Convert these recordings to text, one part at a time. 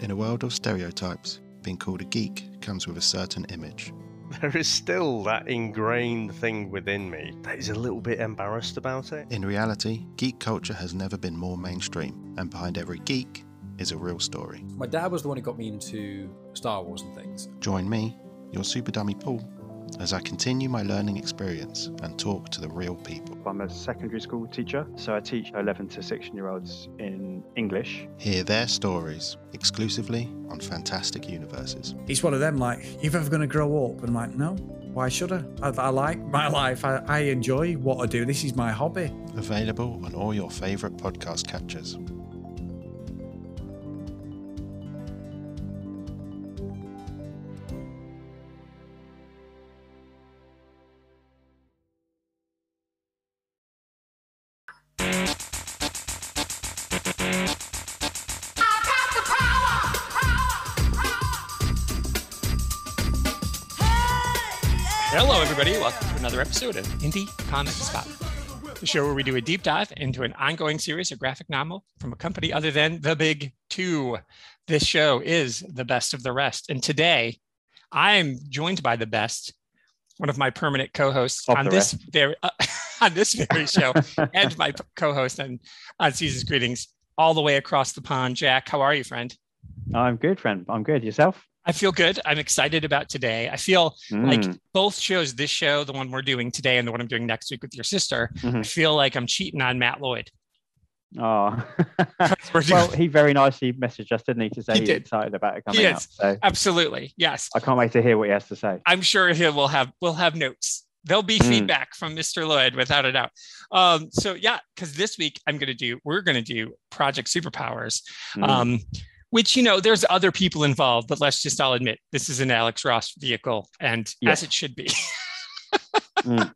In a world of stereotypes, being called a geek comes with a certain image. There is still that ingrained thing within me that is a little bit embarrassed about it. In reality, geek culture has never been more mainstream, and behind every geek is a real story. My dad was the one who got me into Star Wars and things. Join me, your super dummy Paul, as I continue my learning experience and talk to the real people. I'm a secondary school teacher, so I teach 11 to 16 year olds in English. Hear their stories exclusively on Fantastic Universes. It's one of them like, you're ever going to grow up? And I'm like, no, why should I? I, I like my life. I, I enjoy what I do. This is my hobby. Available on all your favourite podcast catchers. Episode of Indie Comic Spot, the show where we do a deep dive into an ongoing series of graphic novel from a company other than the Big Two. This show is the best of the rest. And today, I'm joined by the best, one of my permanent co-hosts on this very uh, on this very show, and my co-host and on Seasons Greetings, all the way across the pond. JAC, how are you, friend? I'm good, friend. I'm good. Yourself? I feel good. I'm excited about today. I feel like Mm. both shows, this show, the one we're doing today, and the one I'm doing next week with your sister, I Mhm. feel like I'm cheating on Matt Lloyd. Oh. Well, he very nicely messaged us, didn't he, to say He he's did. excited about it coming out. is. So Absolutely, yes. I can't wait to hear what he has to say. I'm sure he will have we'll have notes. There'll be Mm. feedback from Mr. Lloyd without a doubt. Um, so yeah, because this week I'm going to do we're going to do Project Superpowers, Mm. um, which you know there's other people involved, but let's just all admit this is an Alex Ross vehicle, and Yeah. as it should be. Mm.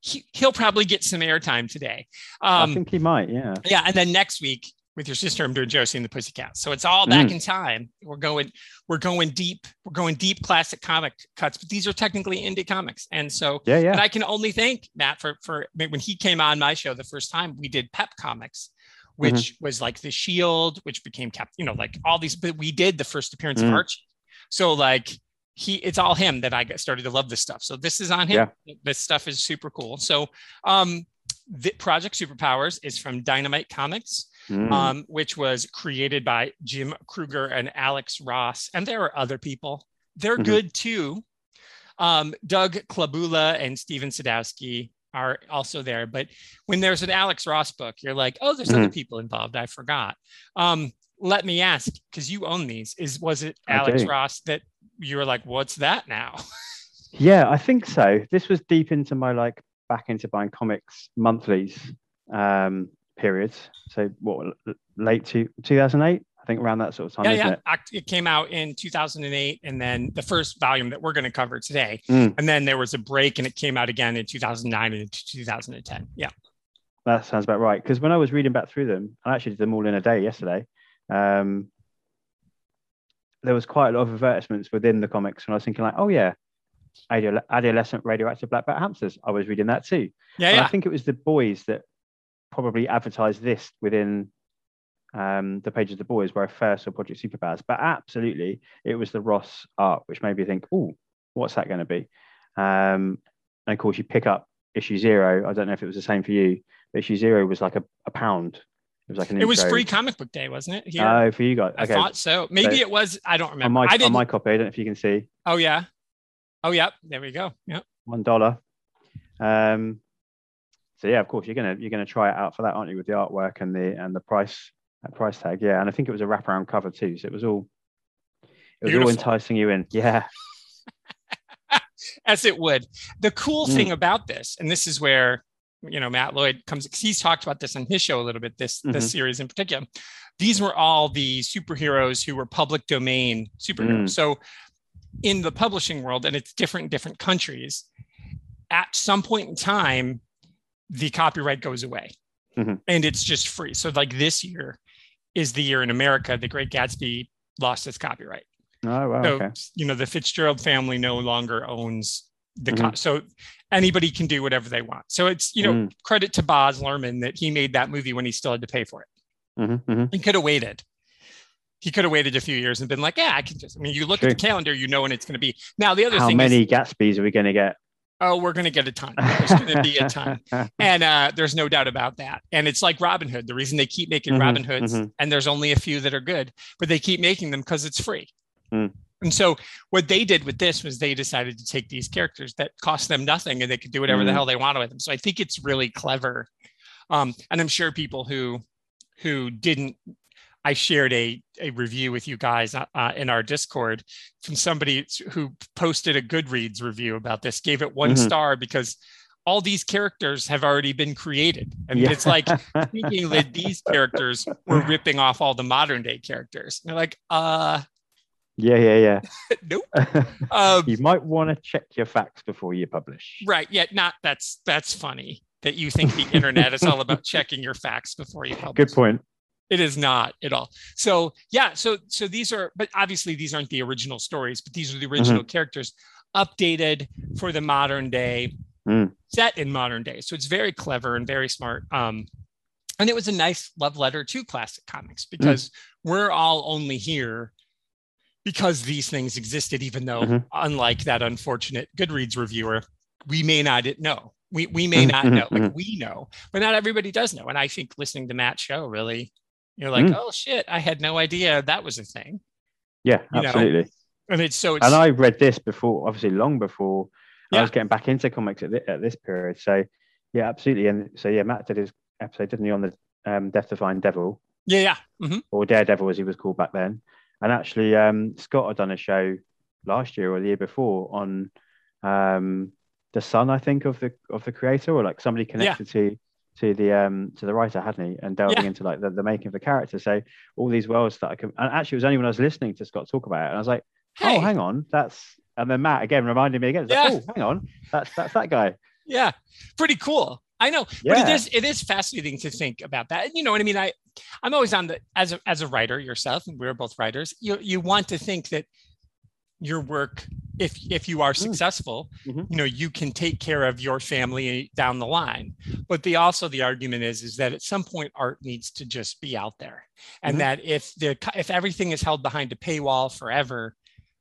he, he'll probably get some airtime today. I Um, think he might, yeah. yeah, and then next week with your sister, I'm doing Josie and the Pussycats. So it's all back Mm. in time. We're going, we're going deep. We're going deep classic comic cuts, but these are technically indie comics. And so, Yeah, yeah. and I can only thank Matt for for when he came on my show the first time. We did Pep Comics, which Mm-hmm. was like the Shield, which became Cap. You know, like all these. But we did the first appearance Mm. of Archie. So like he, it's all him that I got started to love this stuff. So this is on him. This stuff is super cool. So um, the Project Superpowers is from Dynamite Comics Mm. um, which was created by Jim Krueger and Alex Ross. And there are other people. They're Mhm. good too. Um, Doug Klabula and Stephen Sadowski are also there. But when there's an Alex Ross book, you're like, oh, there's other people involved. I forgot. Um, let me ask, because you own these, is was it Alex. Ross that you were like, what's that now? Yeah, I think so. This was deep into my like back into buying comics monthlies um periods. So what late to 2008? Think around that sort of time, yeah, yeah. it? It came out in 2008, and then the first volume that we're going to cover today. Mm. And then there was a break, and it came out again in 2009 and 2010. Yeah. That sounds about right. Because when I was reading back through them, I actually did them all in a day yesterday. Um, there was quite a lot of advertisements within the comics, and I was thinking like, oh yeah, adolescent radioactive black bat hamsters. I was reading that too. Yeah, yeah. I think it was the boys that probably advertised this within um, the page of the boys where I first saw Project Superpowers. But absolutely, it was the Ross art which made me think, oh, what's that going to be? Um, and of course, you pick up issue zero. I don't know if it was the same for you, but issue zero was like a, a pound. It was like an It was free comic book day, wasn't it? Here. Oh, for you guys. I thought so. Maybe So- it was. I don't on remember. my I on didn't. my copy, I don't know if you can see oh yeah. Oh yeah. There we go. Yeah. one dollar. Um, so yeah, of course you're gonna you're gonna try it out for that, aren't you, with the artwork and the and the price that price tag? Yeah, and I think it was a wraparound cover too, so it was all it was all enticing you in. Yeah, As it would. The cool Mm. thing about this, and this is where you know Matt Lloyd comes. 'cause He's talked about this on his show a little bit. This Mhm. this series in particular. These were all the superheroes who were public domain superheroes. Mm. So in the publishing world, and it's different in different countries. At some point in time, the copyright goes away, Mhm. and it's just free. So like this year is the year in America the Great Gatsby lost its copyright. oh wow, So okay, you know the Fitzgerald family no longer owns the Mm-hmm. co- so anybody can do whatever they want. So it's you know Mm. credit to Baz Luhrmann that he made that movie when he still had to pay for it. Mhm, mhm. He could have waited. he could have waited a few years and been like, yeah, I can just. I mean, you look True. at the calendar, you know when it's going to be. Now the other How thing How many is, Gatsby's are we going to get? Oh, we're going to get a ton. There's going to be a ton, and uh, there's no doubt about that. And it's like Robin Hood. The reason they keep making Mhm, Robin Hoods, mhm. and there's only a few that are good, but they keep making them because it's free. Mm. And so what they did with this was they decided to take these characters that cost them nothing and they could do whatever the Mm. hell they wanted with them. So I think it's really clever. Um, and I'm sure people who who didn't I shared a, a review with you guys uh, uh, in our Discord from somebody who posted a Goodreads review about this, gave it one Mhm. star because all these characters have already been created. And Yeah. it's like thinking that these characters were ripping off all the modern day characters. And they're like, uh, yeah, yeah, nope. yeah. Um, you might want to check your facts before you publish. right. Yeah. Not that's that's funny that you think the internet is all about checking your facts before you publish. Good point. It is not at all. So yeah, so so these are, but obviously these aren't the original stories, but these are the original characters updated for the modern day, Mm. set in modern day. So it's very clever and very smart. Um, and it was a nice love letter to classic comics because we're all only here because these things existed, even though, Mhm. unlike that unfortunate Goodreads reviewer, we may not know. We, we may not Mhm, know, like we know, but not everybody does know. And I think listening to Matt's show really, you're like, Mm. oh shit, I had no idea that was a thing. Yeah, You know, absolutely. And it's so it's and I read this before, obviously long before Yeah. I was getting back into comics at, at this period. So yeah, absolutely. And so yeah, Matt did his episode, didn't he, on the um, Death Defying Devil yeah, yeah. hmm or Daredevil as he was called back then. And actually, um, Scott had done a show last year or the year before on um, the son, I think, of the of the creator, or like somebody connected to to the um to the writer, hadn't he? And delving Yeah. into like the, the making of the character. So all these worlds that I can and actually it was only when I was listening to Scott talk about it, and I was like, Hey, oh, hang on, that's and then Matt again reminded me again. Yeah. like, oh, hang on, that's that's that guy. yeah, pretty cool. I know, but it is it is fascinating to think about that. You know what I mean? I I'm always on the as a as a writer yourself, and we're both writers. You you want to think that your work, if if you are successful, Mhm. you know you can take care of your family down the line. But the also the argument is is that at some point art needs to just be out there, and Mhm. that if the if everything is held behind a paywall forever,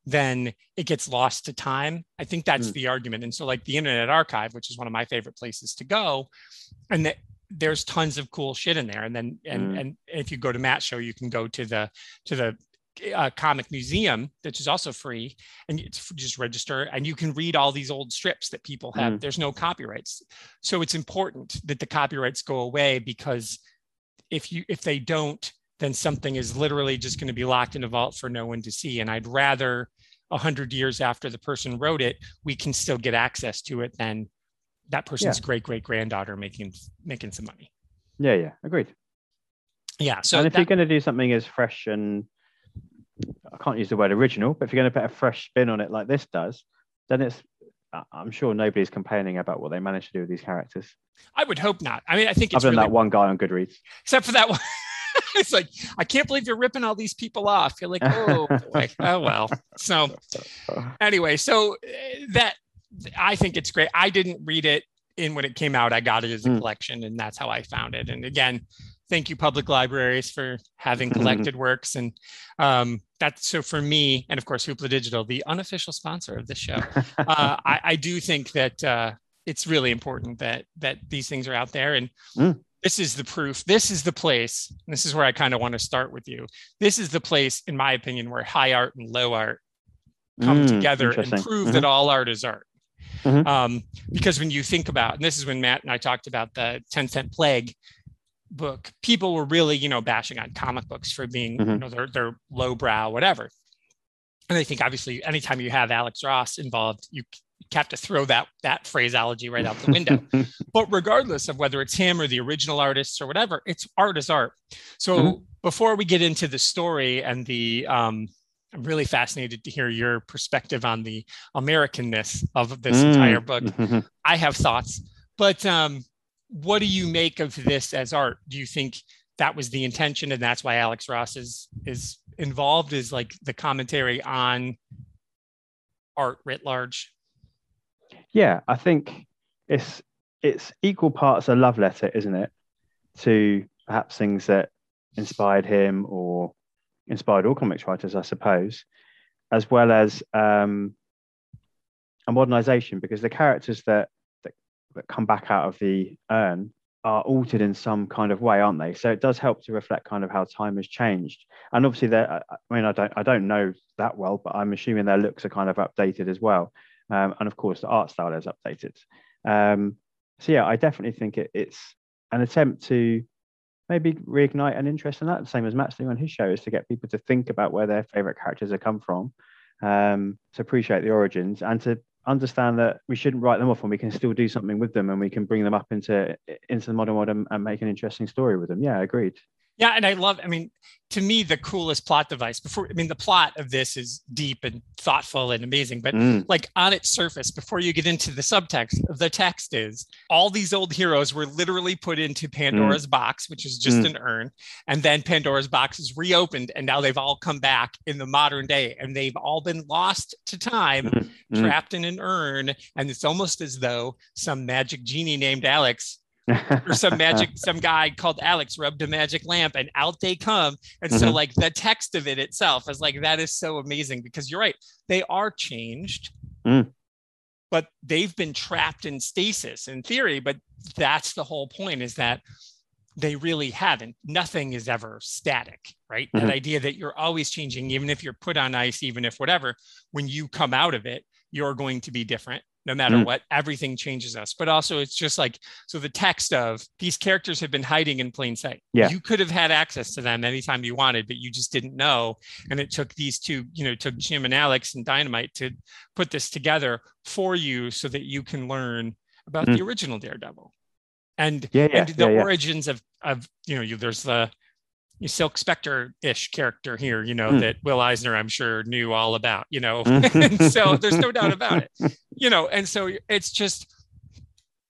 then it gets lost to time. I think that's Mm. the argument. And so, like the Internet Archive, which is one of my favorite places to go, and that there's tons of cool shit in there. And then, and Mm. and if you go to Matt's show, you can go to the to the uh, comic museum, which is also free, and it's just register, and you can read all these old strips that people have. Mm. There's no copyrights, so it's important that the copyrights go away because if you if they don't then something is literally just going to be locked in a vault for no one to see and i'd rather a hundred years after the person wrote it we can still get access to it than that person's great great granddaughter making making some money Yeah, yeah, agreed. yeah so and if that- you're going to do something as fresh and I can't use the word original, but if you're going to put a fresh spin on it like this does, then it's I'm sure nobody's complaining about what they managed to do with these characters, i would hope not i mean i think it's other than really that one guy on Goodreads. except for that one it's like i can't believe you're ripping all these people off you're like oh boy. oh well so anyway, so uh, that I think it's great. I didn't read it in when it came out. I got it as a Mm. collection, and that's how I found it. And again, thank you, public libraries, for having collected works. And um, that's so for me, and of course, Hoopla Digital, the unofficial sponsor of this show. Uh, I, I do think that uh, it's really important that that these things are out there and. Mm. This is the proof. This is the place. and This is where I kind of want to start with you. This is the place, in my opinion, where high art and low art come Mm, together and prove Mhm. that all art is art. Mhm. Um, because when you think about, and this is when Matt and I talked about the 10 Cent Plague book, people were really, you know, bashing on comic books for being, you Mhm. know, they're, they're lowbrow, whatever. And I think obviously anytime you have Alex Ross involved, you have to throw that that phraseology right out the window. but regardless of whether it's him or the original artists or whatever, it's art is art. So Mhm. before we get into the story and the, um, I'm really fascinated to hear your perspective on the Americanness of this Mm. entire book. Mhm. I have thoughts, but um, what do you make of this as art? Do you think that was the intention, and that's why Alex Ross is is involved? Is like the commentary on art writ large? Yeah, I think it's it's equal parts a love letter, isn't it, to perhaps things that inspired him or inspired all comics writers, I suppose, as well as um, a modernization because the characters that, that come back out of the urn are altered in some kind of way, aren't they? So it does help to reflect kind of how time has changed. And obviously, there. I mean, I don't, I don't know that well, but I'm assuming their looks are kind of updated as well. Um, and of course, the art style is updated. Um, so yeah, I definitely think it, it's an attempt to maybe reignite an interest in that, the same as Matt's doing on his show, is to get people to think about where their favorite characters have come from, um, to appreciate the origins, and to understand that we shouldn't write them off and we can still do something with them and we can bring them up into into the modern world and, and make an interesting story with them. Yeah, agreed. Yeah, and I love. I mean, to me, the coolest plot device. Before, I mean, the plot of this is deep and thoughtful and amazing. But mm. like on its surface, before you get into the subtext, the text is all these old heroes were literally put into Pandora's mm. box, which is just mm. an urn, and then Pandora's box is reopened, and now they've all come back in the modern day, and they've all been lost to time, mm. Mm. trapped in an urn, and it's almost as though some magic genie named Alex or some magic some guy called alex rubbed a magic lamp and out they come and mm-hmm. so like the text of it itself is like that is so amazing because you're right they are changed mm. but they've been trapped in stasis in theory but that's the whole point is that they really haven't nothing is ever static right mm-hmm. that idea that you're always changing even if you're put on ice even if whatever when you come out of it you're going to be different no matter mm. what. Everything changes us. But also it's just like so the text of these characters have been hiding in plain sight. Yeah. You could have had access to them anytime you wanted but you just didn't know. And it took these two you know took jim and alex and dynamite to put this together for you so that you can learn about mm. the original daredevil. And, yeah, yeah, and the yeah, origins of of you know you, there's the Silk Spectre ish character here, you know, mm. that Will Eisner, I'm sure, knew all about, you know. so there's no doubt about it, you know. And so it's just,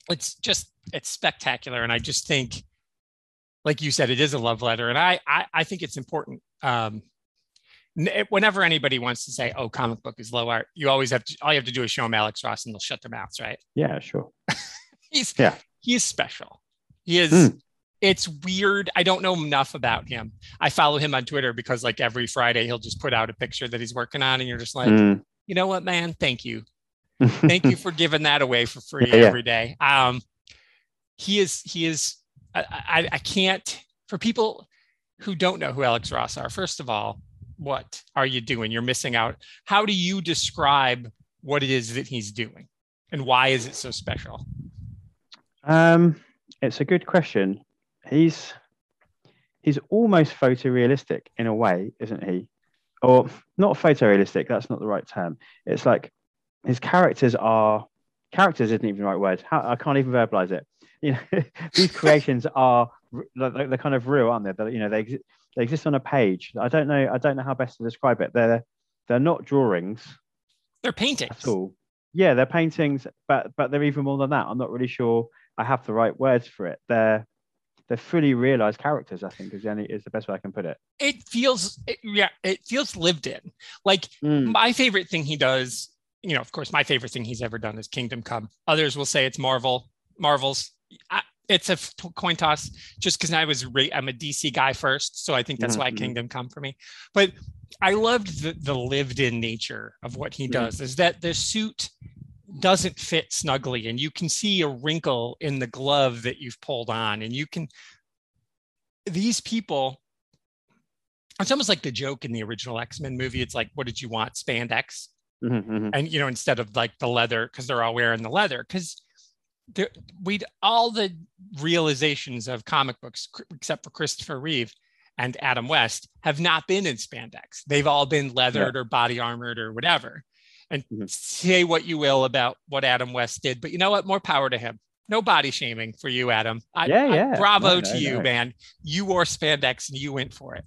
it's just, it's spectacular. And I just think, like you said, it is a love letter. And I, I, I think it's important. Um, whenever anybody wants to say, oh, comic book is low art, you always have to, all you have to do is show them Alex Ross and they'll shut their mouths, right? Yeah, sure. he's, yeah, he's special. He is. Mm it's weird. I don't know enough about him. I follow him on Twitter because like every Friday he'll just put out a picture that he's working on, and you're just like, mm. you know what, man? Thank you, thank you for giving that away for free yeah, every day. Um, he is he is. I, I, I can't for people who don't know who Alex Ross are. First of all, what are you doing? You're missing out. How do you describe what it is that he's doing, and why is it so special? Um, it's a good question he's he's almost photorealistic in a way, isn't he? Or not photorealistic, that's not the right term. It's like his characters are characters isn't even the right word. How, I can't even verbalize it. You know, these creations are they're, they're kind of real, aren't they? They're, you know, they exist, they exist on a page. I don't know. I don't know how best to describe it. They're they're not drawings. They're paintings. At all. Yeah, they're paintings, but but they're even more than that. I'm not really sure I have the right words for it. They're they're fully realized characters. I think is the only is the best way I can put it. It feels it, yeah, it feels lived in. Like mm. my favorite thing he does. You know, of course, my favorite thing he's ever done is Kingdom Come. Others will say it's Marvel. Marvel's. I, it's a coin toss just because I was re- I'm a DC guy first, so I think that's mm-hmm. why Kingdom Come for me. But I loved the, the lived in nature of what he mm-hmm. does. Mm-hmm. Is that the suit doesn't fit snugly and you can see a wrinkle in the glove that you've pulled on and you can these people it's almost like the joke in the original x-men movie it's like what did you want spandex mm-hmm, mm-hmm. and you know instead of like the leather because they're all wearing the leather because we'd all the realizations of comic books except for christopher reeve and adam west have not been in spandex they've all been leathered yeah. or body armored or whatever and mm-hmm. say what you will about what Adam West did, but you know what? More power to him. No body shaming for you, Adam. I, yeah, yeah. I, bravo no, to no, you, no. man. You wore spandex and you went for it.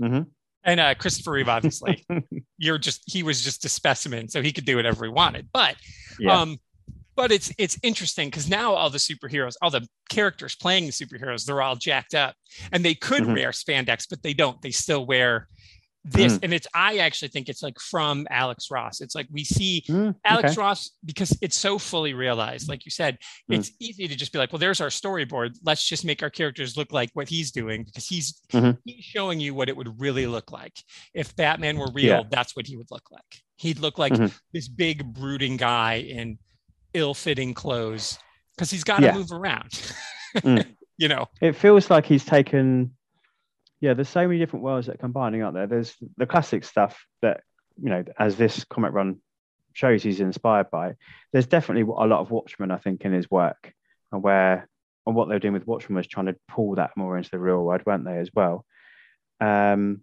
Mm-hmm. And uh, Christopher Reeve, obviously, you're just he was just a specimen, so he could do whatever he wanted. But yeah. um, but it's it's interesting because now all the superheroes, all the characters playing the superheroes, they're all jacked up, and they could mm-hmm. wear spandex, but they don't. They still wear this Mm. and it's i actually think it's like from alex ross it's like we see Mm, alex okay. ross because it's so fully realized like you said Mm. it's easy to just be like well there's our storyboard let's just make our characters look like what he's doing because he's Mhm. he's showing you what it would really look like if batman were real Yeah. that's what he would look like he'd look like Mhm. this big brooding guy in ill-fitting clothes because he's got to Yeah. move around Mm. you know It feels like he's taken. Yeah, there's so many different worlds that are combining, aren't there? There's the classic stuff that you know, as this comic run shows, he's inspired by. There's definitely a lot of Watchmen, I think, in his work, and where and what they're doing with Watchmen was trying to pull that more into the real world, weren't they, as well? Um,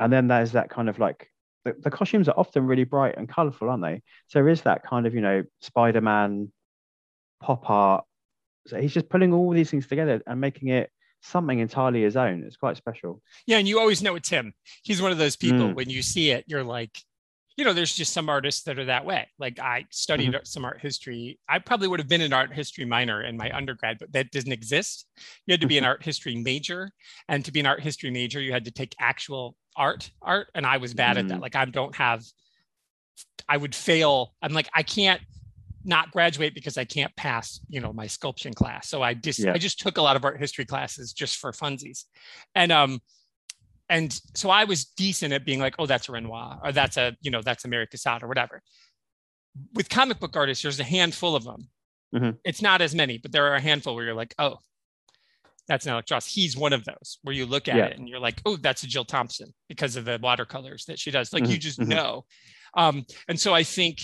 and then there's that kind of like the, the costumes are often really bright and colourful, aren't they? So there is that kind of you know Spider-Man pop art. So he's just pulling all these things together and making it something entirely his own. It's quite special. Yeah, and you always know it's him. He's one of those people Mm. when you see it, you're like, you know, there's just some artists that are that way. Like I studied Mm-hmm. some art history. I probably would have been an art history minor in my undergrad, but that doesn't exist. You had to be Mm-hmm. an art history major, and to be an art history major, you had to take actual art, art, and I was bad at that. Mm. Like I don't have. I would fail. I'm like I can't not graduate because I can't pass, you know, my sculpture class. So I just Yeah. I just took a lot of art history classes just for funsies. And um and so I was decent at being like, oh, that's a Renoir, or that's a, you know, that's a Mary Cassatt or whatever. With comic book artists, there's a handful of them. Mhm. It's not as many, but there are a handful where you're like, oh, that's an Alex Ross. He's one of those where you look at Yeah. it and you're like, oh, that's a Jill Thompson because of the watercolors that she does. Like you Mhm, just mhm. know. Um, and so I think,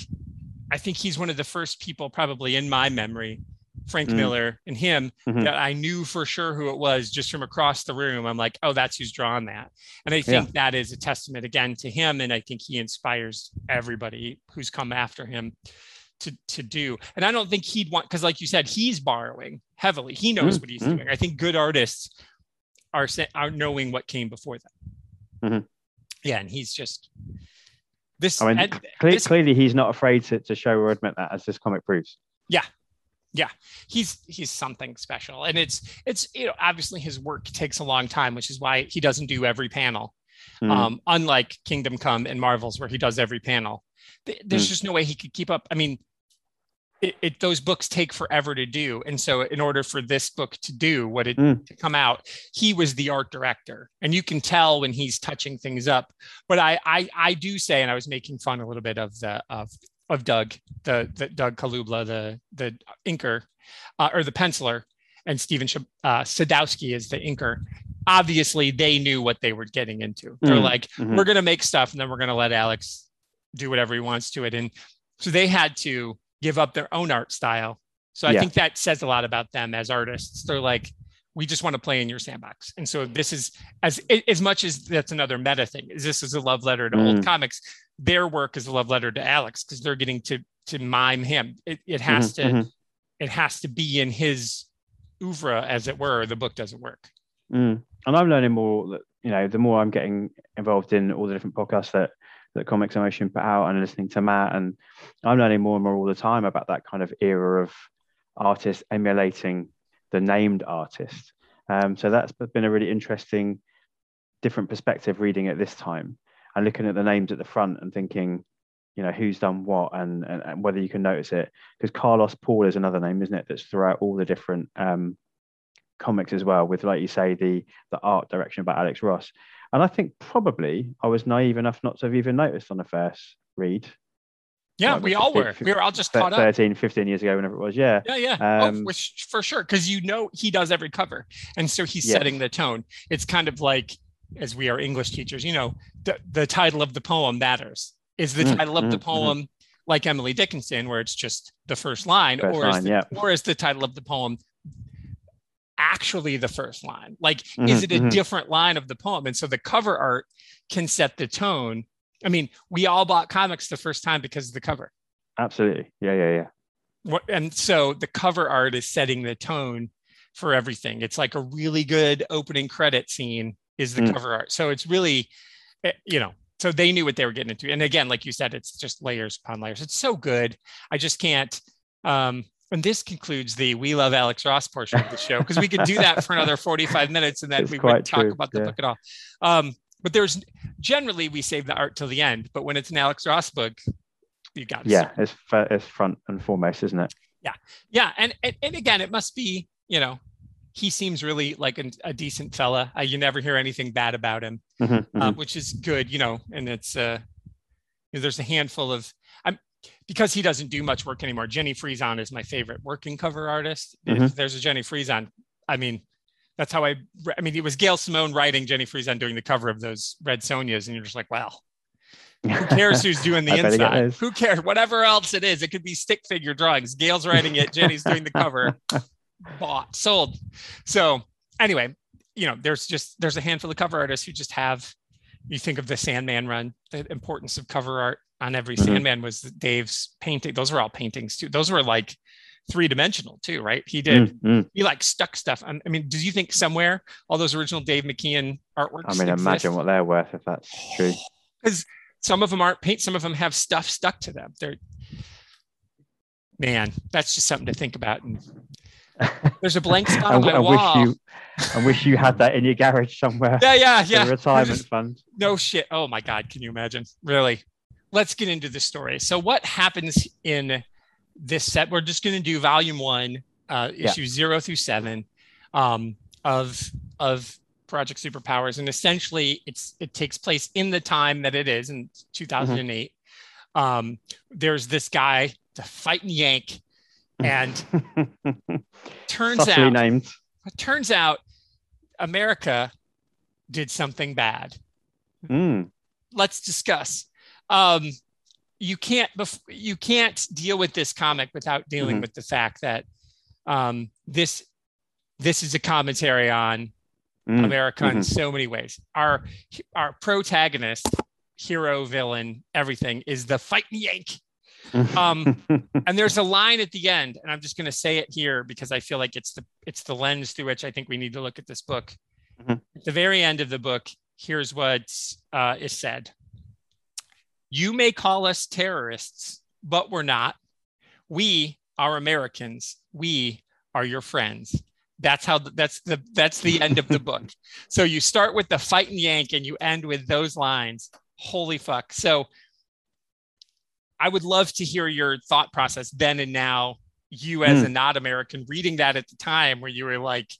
I think he's one of the first people probably in my memory, Frank Mm. Miller and him, Mhm. that I knew for sure who it was just from across the room. I'm like, oh, that's who's drawn that. And I think that is a testament again to him. And I think he inspires everybody who's come after him to, to do. And I don't think he'd want, because like you said, he's borrowing heavily. He knows Mm, what he's mm. doing. I think good artists are, are knowing what came before them. Mhm. Yeah. And he's just, this, I mean, and cle- this- clearly he's not afraid to, to show or admit that, as this comic proves. Yeah, yeah, he's he's something special and it's it's you know obviously his work takes a long time which is why he doesn't do every panel Mm. um unlike kingdom come and marvels where he does every panel there's Mm. just no way he could keep up i mean it, it those books take forever to do and so in order for this book to do what it Mm. to come out he was the art director and you can tell when he's touching things up but i i i do say and i was making fun a little bit of the of of doug the, the doug kalubla the the inker uh, or the penciler and Stephen uh, Sadowski is the inker. Obviously, they knew what they were getting into. They're Mm, like, mhm. we're going to make stuff and then we're going to let Alex do whatever he wants to it. And so they had to give up their own art style. So I Yeah. think that says a lot about them as artists. They're like, we just want to play in your sandbox. And so this is as as much as that's another meta thing. Is this is a love letter to old Mm. comics? Their work is a love letter to Alex because they're getting to to mime him. It, it has Mhm, to mhm. it has to be in his oeuvre, as it were. or The book doesn't work. Mm. And I'm learning more that, you know, the more I'm getting involved in all the different podcasts that, that Comics in Motion put out and listening to Matt, and I'm learning more and more all the time about that kind of era of artists emulating the named artist. Um, so that's been a really interesting, different perspective reading at this time and looking at the names at the front and thinking, you know, who's done what and, and, and whether you can notice it. Because Carlos Paul is another name, isn't it? That's throughout all the different um, comics as well, with like you say, the the art direction about Alex Ross. And I think probably I was naive enough not to have even noticed on the first read. Yeah, Like we 15 all were. We were all just thir- caught up. 13, 15 years ago, whenever it was. Yeah. Yeah, yeah. Um, oh, which, for sure. Because you know he does every cover. And so he's Yes. setting the tone. It's kind of like, as we are English teachers, you know, the, the title of the poem matters. Is the Mm, title of the mm, mhm. poem like Emily Dickinson, where it's just the first line, First or, is the, yeah. or is the title of the poem actually the first line? Like, is Mhm, it a mhm. different line of the poem? And so the cover art can set the tone. I mean, we all bought comics the first time because of the cover. Absolutely. Yeah, yeah, yeah. what and so the cover art is setting the tone for everything it's like a really good opening credit scene is the Mm. cover art so it's really eh, you know so they knew what they were getting into and again like you said it's just layers upon layers it's so good i just can't um and this concludes the we love alex ross portion of the show because we could do that for another 45 minutes and then It's we wouldn't talk true, about the yeah. book at all um but there's generally we save the art till the end. But when it's an Alex Ross book, you got to Yeah, it's it's front and foremost, isn't it? yeah and, and and again it must be you know he seems really like an, a decent fella uh, you never hear anything bad about him Mhm, uh, mhm. which is good you know and it's uh you know, there's a handful of i'm because he doesn't do much work anymore jenny Frison is my favorite working cover artist if Mhm. there's a jenny Frison, i mean that's how i i mean it was gail simone writing jenny Frison doing the cover of those Red Sonjas and you're just like wow who cares who's doing the I better get inside? Who cares? Whatever else it is, it could be stick figure drawings. Gail's writing it, Jenny's doing the cover. Bought, sold. So anyway, you know, there's just there's a handful of cover artists who just have. You think of the Sandman run, the importance of cover art on every Mhm. Sandman was Dave's painting. Those were all paintings too. Those were like three dimensional too, right? He did. Mm, mm. He like stuck stuff. on- I mean, do you think somewhere all those original Dave McKean artworks? I mean, exist? imagine what they're worth if that's true. because some of them aren't paint some of them have stuff stuck to them they're man that's just something to think about and there's a blank spot I, on my I wall wish you, I wish you had that in your garage somewhere. yeah yeah yeah. retirement just- fund. no shit. Oh my god can you imagine? Really? Let's get into the story. So what happens in this set we're just going to do volume one uh Yeah. issue zero through seven um of of project superpowers. And essentially it's it takes place in the time that it is in 2008 um there's this guy the fighting yank and turns out named. turns out america did something bad Mm, let's discuss. Um, you can't bef- you can't deal with this comic without dealing Mhm. with the fact that um, this this is a commentary on mm, America in mhm. so many ways. Our our protagonist, hero, villain, everything is the fighting yank. Um, and there's a line at the end, and I'm just going to say it here because I feel like it's the it's the lens through which I think we need to look at this book. Mhm. At the very end of the book, here's what uh, is said: "You may call us terrorists, but we're not. We are Americans. We are your friends." That's how that's the that's the end of the book. So you start with the fighting yank and you end with those lines. Holy fuck! So I would love to hear your thought process then and now. You as Hmm. a not American reading that at the time where you were like,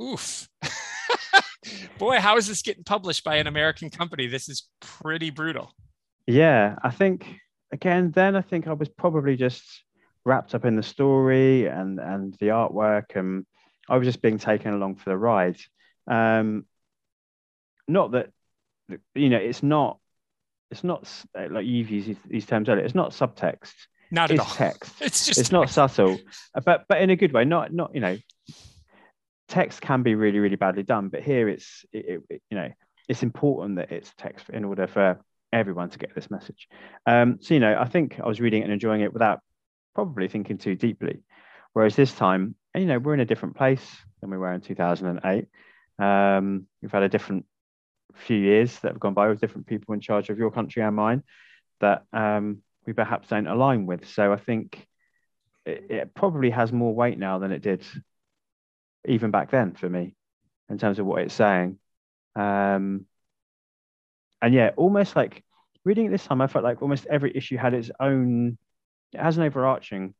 oof. Boy, how is this getting published by an American company? This is pretty brutal. yeah, I think again, then I think I was probably just wrapped up in the story and and the artwork, and I was just being taken along for the ride. Um, not that you know, it's not. It's not like you've used these, terms earlier. It's not subtext. Not at It's all. text. It's just it's not subtle, uh, but but in a good way. Not not you know, text can be really really badly done, but here it's it, it- it- you know it's important that it's text in order for everyone to get this message. Um, so you know, I think I was reading it and enjoying it without probably thinking too deeply. Whereas this time, you know, we're in a different place than we were in 2008. Um, we've had a different few years that have gone by with different people in charge of your country and mine that um, we perhaps don't align with. So I think it, it probably has more weight now than it did even back then for me in terms of what it's saying. Um, and yeah, almost like reading it this time, I felt like almost every issue had its own, it has an overarching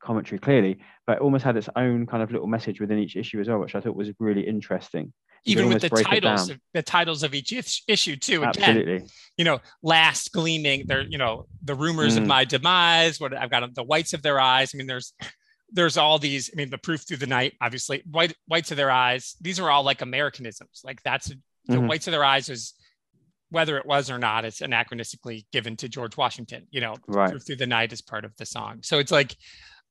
commentary clearly, but almost had its own kind of little message within each issue as well, which I thought was really interesting. Even with the almost break it titles, of, the titles of each issue too. Again, Absolutely. you know, last gleaming, there, you know, the rumors of Mm. my demise, what I've got the whites of their eyes. I mean, there's there's all these, I mean, the proof through the night, obviously, white whites of their eyes. These are all like Americanisms. Like that's the Mhm. whites of their eyes is whether it was or not, it's anachronistically given to George Washington, you know, Right. proof through the night is part of the song. So it's like,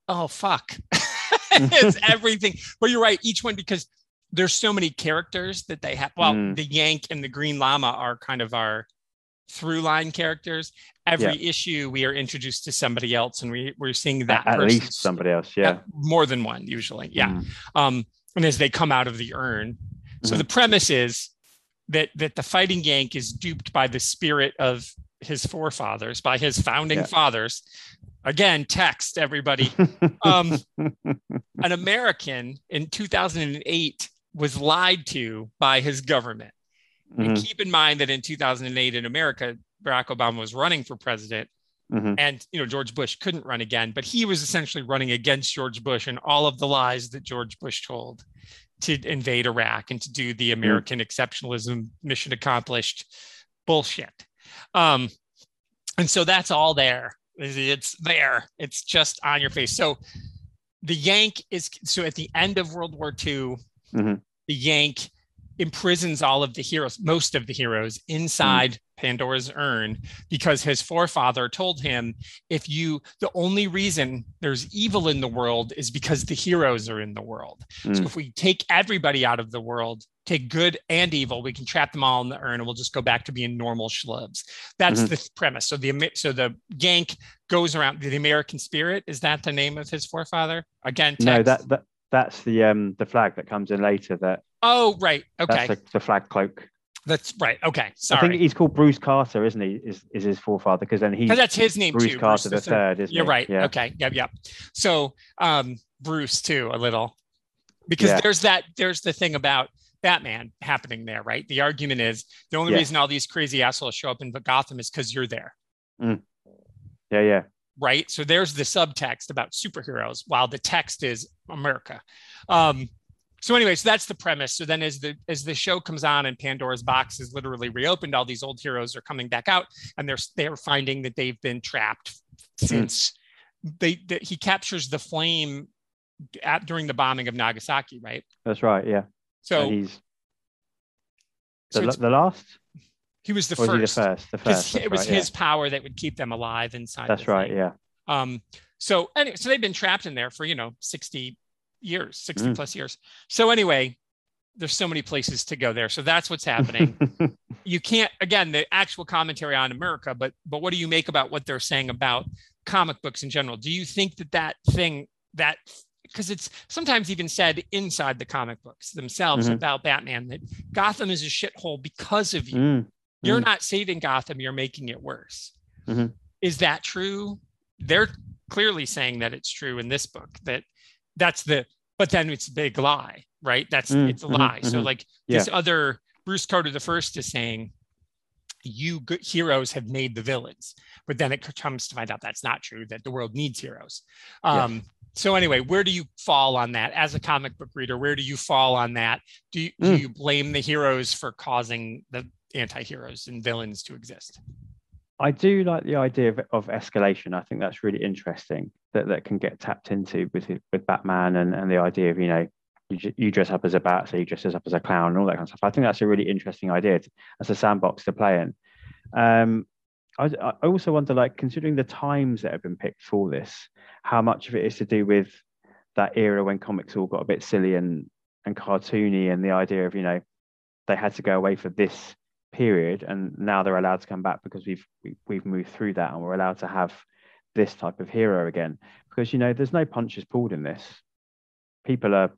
oh fuck. it's everything. But you're right, each one because there's so many characters that they have. Well, Mm. the Yank and the Green Lama are kind of our through line characters. Every issue we are introduced to somebody else and we, we're seeing that At person's least somebody else. Yeah. uh, more than one usually. Yeah. Mm. Um, and as they come out of the urn. So Mhm. the premise is that that the fighting yank is duped by the spirit of his forefathers, by his founding Yeah. fathers. Again, text everybody. Um, An American in 2008 was lied to by his government. And Mhm, keep in mind that in 2008 in America, Barack Obama was running for president, mhm. and you know George Bush couldn't run again, but he was essentially running against George Bush and all of the lies that George Bush told to invade Iraq and to do the American exceptionalism mission accomplished bullshit. Um, and so that's all there. It's there. It's just on your face. So the Yank is so at the end of World War II, Mhm. the Yank imprisons all of the heroes, most of the heroes, inside Pandora's urn because his forefather told him if you the only reason there's evil in the world is because the heroes are in the world. So Mm. if we take everybody out of the world, take good and evil, we can trap them all in the urn and we'll just go back to being normal schlubs. That's Mhm. the premise. So the so the Yank goes around the American spirit. Is that the name of his forefather? Again, No, that, that that's the um the flag that comes in later. That oh right, okay, that's the, the flag cloak. that's right. Okay, sorry. I think he's called Bruce Carter, isn't he? Is is his forefather? Because then he's because that's his name Bruce too. Carter Bruce the third, isn't You're he? right. Yeah. Okay. Yep. Yep. So um, Bruce too, a little, because Yeah. there's that. There's the thing about Batman happening there, right? The argument is the only Yeah. reason all these crazy assholes show up in Gotham is because you're there, Yeah, yeah. Right? So there's the subtext about superheroes, while the text is America. Um, so anyway, so that's the premise. So then, as the as the show comes on and Pandora's box is literally reopened, all these old heroes are coming back out, and they're they're finding that they've been trapped since they, that he captures the flame at, during the bombing of Nagasaki, right? That's right. Yeah. So, and he's so the, the last. He was the was first. he the first? The first. it was right, yeah. his power that would keep them alive inside. That's right. thing. Yeah. Um, so anyway, so they've been trapped in there for you know 60 years, 60 Mm. plus years. So anyway, there's so many places to go there. So that's what's happening. you can't again the actual commentary on America, but but what do you make about what they're saying about comic books in general? Do you think that that thing that because it's sometimes even said inside the comic books themselves Mhm. about Batman that Gotham is a shithole because of you. Mm, You're Mm. not saving Gotham, you're making it worse. Mhm. Is that true? They're clearly saying that it's true in this book that that's the but then it's a big lie, right? That's Mm, it's a mhm, lie. So mhm. like this other Bruce Carter the first is saying you good heroes have made the villains, but then it comes to find out that's not true. That the world needs heroes. Um, So anyway, where do you fall on that as a comic book reader? Where do you fall on that? Do you, do Mm. you blame the heroes for causing the anti-heroes and villains to exist? I do like the idea of, of escalation. I think that's really interesting that that can get tapped into with with Batman and, and the idea of you know you, you dress up as a bat, so you dress up as a clown and all that kind of stuff. I think that's a really interesting idea as a sandbox to play in. Um, I, I also wonder, like considering the times that have been picked for this, how much of it is to do with that era when comics all got a bit silly and and cartoony, and the idea of you know they had to go away for this period and now they're allowed to come back because we've we, we've moved through that and we're allowed to have this type of hero again because you know there's no punches pulled in this people are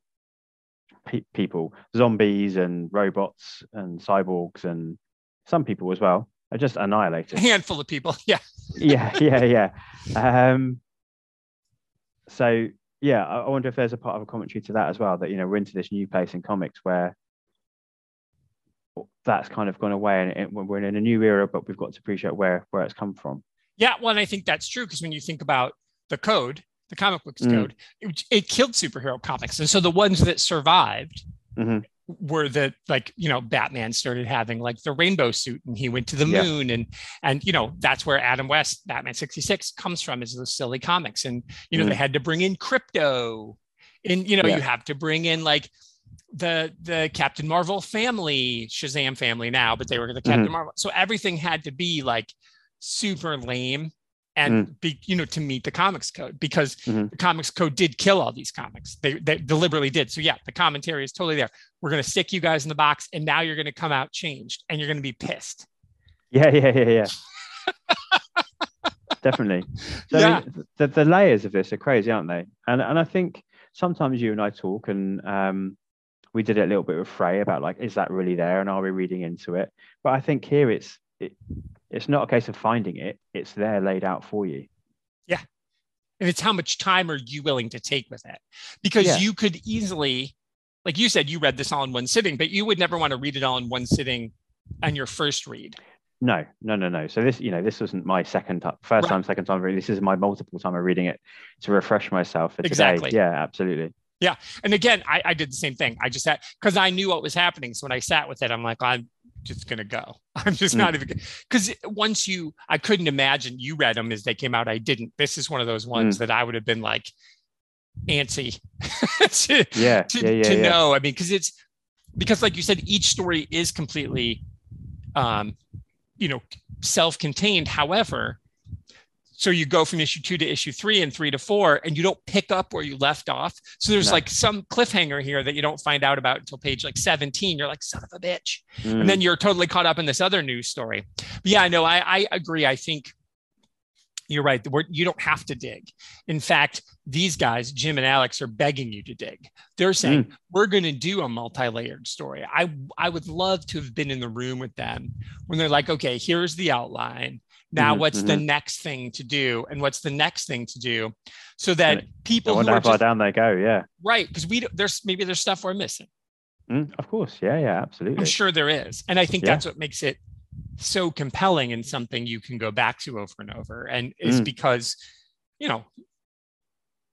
pe- people zombies and robots and cyborgs and some people as well are just annihilated A handful of people. Yeah. yeah yeah yeah um so yeah I, I wonder if there's a part of a commentary to that as well that you know we're into this new place in comics where that's kind of gone away and it, we're in a new era but we've got to appreciate where where it's come from Yeah, well, and I think that's true because when you think about the code, the comic books Mm. code, it, it killed superhero comics, and so the ones that survived Mhm. were the like you know Batman started having like the rainbow suit, and he went to the Yeah. moon, and and you know that's where Adam West Batman sixty six comes from is those silly comics, and you know Mm. they had to bring in Krypto, and you know Yeah. you have to bring in like the the Captain Marvel family, Shazam family now, but they were the Captain Mhm. Marvel. So everything had to be like super lame and be you know to meet the comics code because Mhm. the comics code did kill all these comics. They they deliberately did. So yeah, the commentary is totally there. We're gonna stick you guys in the box, and now you're gonna come out changed, and you're gonna be pissed. yeah yeah yeah yeah definitely so I mean, the, the layers of this are crazy aren't they and and i think sometimes you and i talk and um we did it a little bit with Frey about like is that really there and are we reading into it but i think here it's it, it's not a case of finding it it's there laid out for you Yeah, And it's how much time are you willing to take with it? Because Yeah. you could easily, like you said, you read this all in one sitting, but you would never want to read it all in one sitting on your first read. No, no, no, no. So this, you know, this wasn't my second time, first Right. time, second time reading. This is my multiple time of reading it to refresh myself for today. Exactly. Yeah, absolutely. And again, I, I did the same thing. I just had because I knew what was happening. So when I sat with it, I'm like, I'm just gonna go. I'm just Mm. not even because once you, I couldn't imagine you read them as they came out. I didn't. This is one of those ones that I would have been like antsy to, Yeah, to, yeah, yeah, to yeah. know. I mean, because it's because like you said, each story is completely, um, you know, self-contained. However, so you go from issue two to issue three and three to four, and you don't pick up where you left off. So there's No. like some cliffhanger here that you don't find out about until page like 17. You're like, son of a bitch. Mm. And then you're totally caught up in this other news story. But yeah, no, I, I agree. I think you're right. The word you don't have to dig. In fact, these guys, Jim and Alex, are begging you to dig. They're saying we're going to do a multi-layered story. I I would love to have been in the room with them when they're like, okay, here's the outline. Now, Mhm, what's the next thing to do, and what's the next thing to do, so that I people who wonder are how far just, down they go. Yeah, right because we there's maybe there's stuff we're missing. Mm, of course. Yeah, yeah, absolutely. I'm sure there is. And I think Yeah. that's what makes it so compelling and something you can go back to over and over. And it's Mm. because, you know,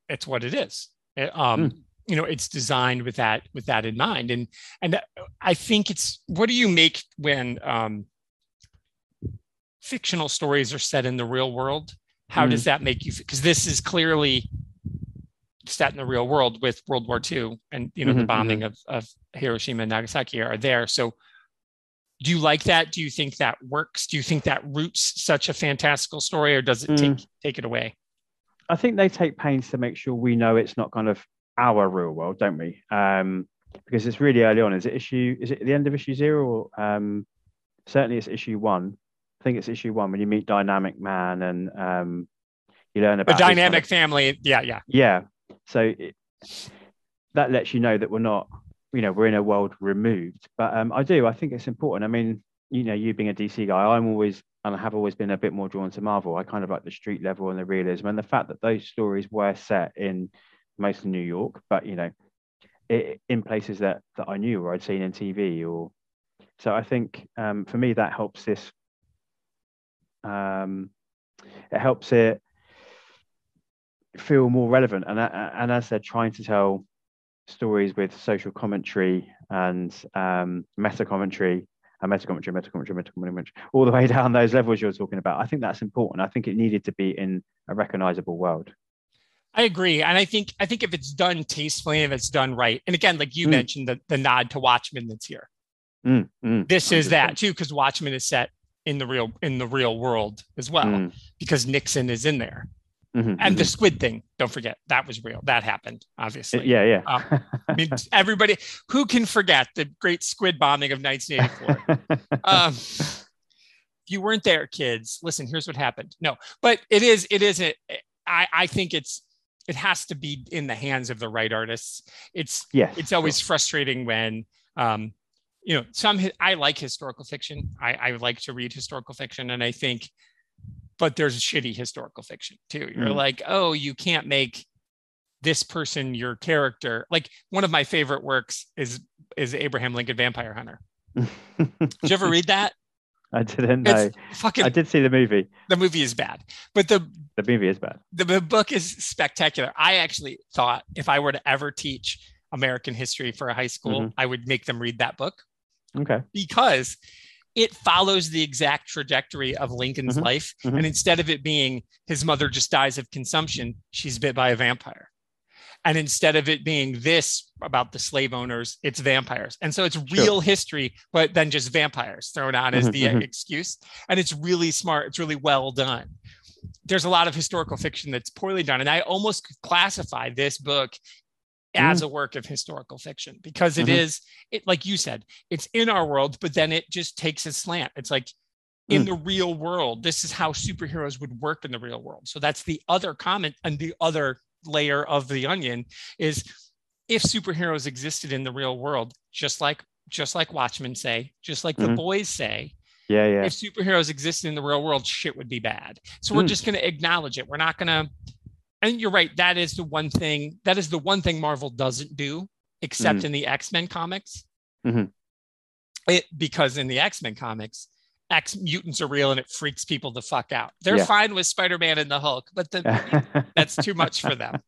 it's what it is. It, um, Mm. you know, it's designed with that with that in mind. And and I think it's what do you make when um fictional stories are set in the real world? How Mm. does that make you because this is clearly set in the real world with World War II and you know the Mhm, bombing of, of Hiroshima and Nagasaki are there. So do you like that? Do you think that works? Do you think that roots such a fantastical story or does it Mm. take take it away? I think they take pains to make sure we know it's not kind of our real world, don't we? Um, because it's really early on. Is it issue? Is it the end of issue zero? Or, um, certainly, it's issue one. I think it's issue one when you meet Dynamic Man and um, you learn The about of- dynamic family, yeah, yeah. yeah. So it, that lets you know that we're not, you know, we're in a world removed. But um, I do. I think it's important. I mean, you know, you being a DC guy, I'm always and I have always been a bit more drawn to Marvel. I kind of like the street level and the realism and the fact that those stories were set in mostly New York, but you know, it, in places that that I knew or I'd seen in TV or. So I think um, for me that helps this. Um, it helps it feel more relevant and and as they're trying to tell stories with social commentary and um, meta commentary and meta commentary, meta commentary, meta commentary, all the way down those levels you're talking about. I think that's important. I think it needed to be in a recognizable world. I agree. And I think I think if it's done tastefully, if it's done right, and again, like you Mm. mentioned, the, the nod to Watchmen that's here. Mm, mm, This is that too, because Watchmen is set in the real in the real world as well, Mm, because Nixon is in there. mhm, And the mhm. squid thing, don't forget, that was real. That happened, obviously. yeah, yeah. Um, I mean, everybody who can forget the great squid bombing of 1984. um, if you weren't there, kids, listen. Here's what happened. No, but it is, it isn't. I, I think it's. It has to be in the hands of the right artists. It's. yeah, It's always frustrating when. Um, you know, some. I like historical fiction. I, I like to read historical fiction, and I think, but there's shitty historical fiction too. You're Mm. like, oh, you can't make this person your character. Like one of my favorite works is is Abraham Lincoln Vampire Hunter. Did you ever read that? I didn't. It's fucking I did see the movie. the movie is bad, but the, The movie is bad. the the book is spectacular. I actually thought if I were to ever teach American history for a high school, Mhm. I would make them read that book Okay. because it follows the exact trajectory of Lincoln's Mhm. life. Mhm. And instead of it being his mother just dies of consumption, she's bit by a vampire. And instead of it being this about the slave owners, it's vampires. And so it's real history, but then just vampires thrown on as Mhm, the mhm. excuse. And it's really smart. It's really well done. There's a lot of historical fiction that's poorly done. And I almost classify this book as a work of historical fiction because it Mhm. is it like you said it's in our world but then it just takes a slant it's like in Mm. the real world this is how superheroes would work in the real world so that's the other comment and the other layer of the onion is if superheroes existed in the real world just like just like watchmen say just like the Mhm. boys say Yeah, yeah. if superheroes existed in the real world, shit would be bad. So we're Mm. just going to acknowledge it. We're not going to. And you're right. That is the one thing. That is the one thing Marvel doesn't do, except Mm. in the X Men comics. Mhm. it because in the X-Men comics, X mutants are real and it freaks people the fuck out. They're Yeah. fine with Spider-Man and the Hulk, but the that's too much for them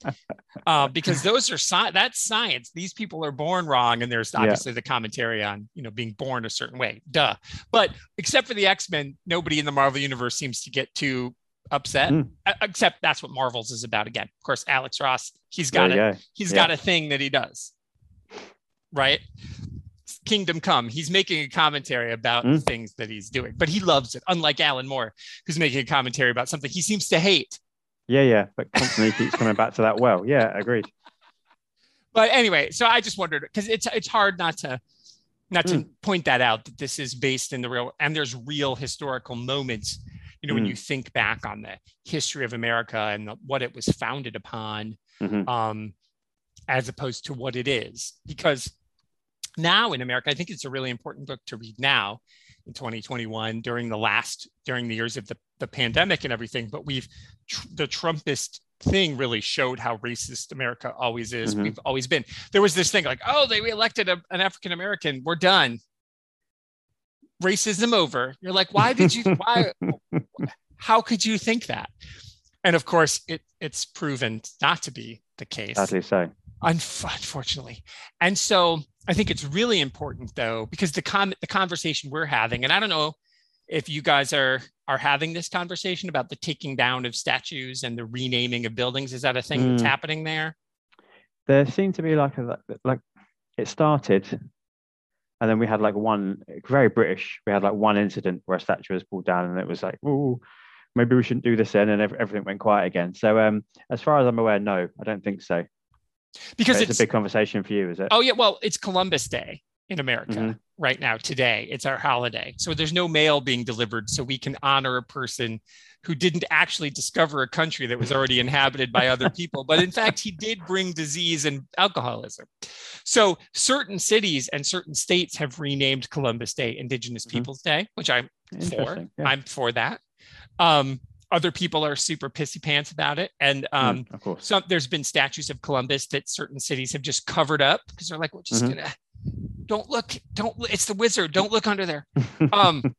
uh, because those are sci- that's science. These people are born wrong, and there's Yeah. obviously the commentary on you know being born a certain way. Duh. But except for the X Men, nobody in the Marvel universe seems to get too upset. Mm. Uh, Except that's what Marvel's is about. Again, of course, Alex Ross. he's got you a go. he's Yeah. got a thing that he does. Right. Kingdom Come. He's making a commentary about Mm. things that he's doing, but he loves it. Unlike Alan Moore, who's making a commentary about something he seems to hate. Yeah, yeah, but constantly keeps coming back to that well. Yeah, agreed. but anyway, so I just wondered because it's it's hard not to not to Mm. point that out that this is based in the real and there's real historical moments. You know, when Mm. you think back on the history of America and the, what it was founded upon, Mhm. um, as opposed to what it is, because now in America, I think it's a really important book to read now in 2021 during the last during the years of the, the pandemic and everything. But we've tr- the Trumpist thing really showed how racist America always is. Mhm. We've always been. There was this thing like, oh, they elected a, an African American. We're done. Racism over. You're like, why did you? Why? How could you think that? And of course, it it's proven not to be the case Sadly so. unf- unfortunately. And so I think it's really important though, because the com- the conversation we're having, and I don't know if you guys are are having this conversation about the taking down of statues and the renaming of buildings. Is that a thing that's Mm. happening there? There seemed to be like a like it started, and then we had like one very British. We had like one incident where a statue was pulled down, and it was like, oh, maybe we shouldn't do this then, and everything went quiet again. So, um, as far as I'm aware, no, I don't think so. Because it's, it's, a big conversation for you, is it? oh yeah, well, it's Columbus Day in America Mhm. right now today. It's our holiday, so there's no mail being delivered, so we can honor a person who didn't actually discover a country that was already inhabited by other people, but in fact, he did bring disease and alcoholism. So certain cities and certain states have renamed Columbus Day Indigenous Mhm. Peoples Day, which I'm for. Yeah. I'm for that. Um, other people are super pissy pants about it, and um, Mm, of course. some there's been statues of Columbus that certain cities have just covered up because they're like, we're just Mhm. gonna don't look, don't it's the wizard, don't look under there. Um,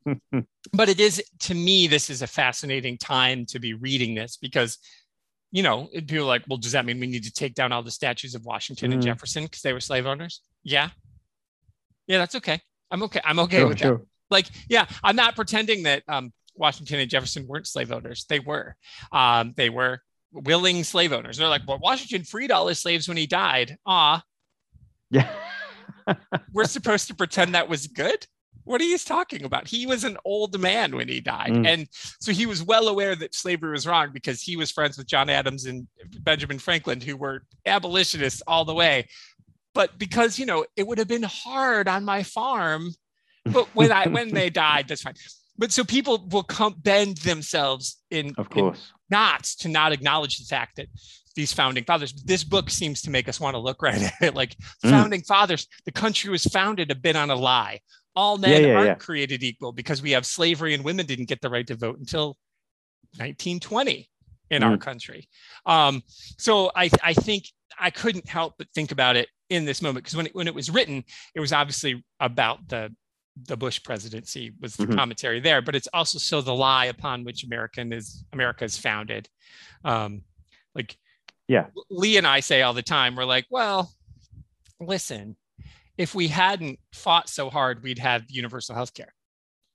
but it is to me, this is a fascinating time to be reading this because you know, people are like, well, does that mean we need to take down all the statues of Washington and Mm. Jefferson because they were slave owners? Yeah. Yeah, that's okay. I'm okay. I'm okay sure, with that like yeah i'm not pretending that um, washington and jefferson weren't slave owners. They were. Um, they were willing slave owners. They're like well washington freed all his slaves when he died. Ah Yeah. we're supposed to pretend that was good? What are you talking about? He was an old man when he died. Mm. and so he was well aware that slavery was wrong because he was friends with john adams and benjamin franklin who were abolitionists all the way. But because you know it would have been hard on my farm but when I when they died, that's fine. But so people will come bend themselves in, Of in course. knots to not acknowledge the fact that these founding fathers. This book seems to make us want to look right at it. Like Mm. founding fathers, the country was founded a bit on a lie. All men Yeah, yeah, aren't yeah. created equal because we have slavery and women didn't get the right to vote until 1920 in our Mm. country. Um, so I I think I couldn't help but think about it in this moment because when it, when it was written, it was obviously about the the Bush presidency was the Mhm. commentary there, but it's also so the lie upon which American is America is founded. Um, like Yeah. Lee and I say all the time, we're like, well, listen, if we hadn't fought so hard, we'd have universal health care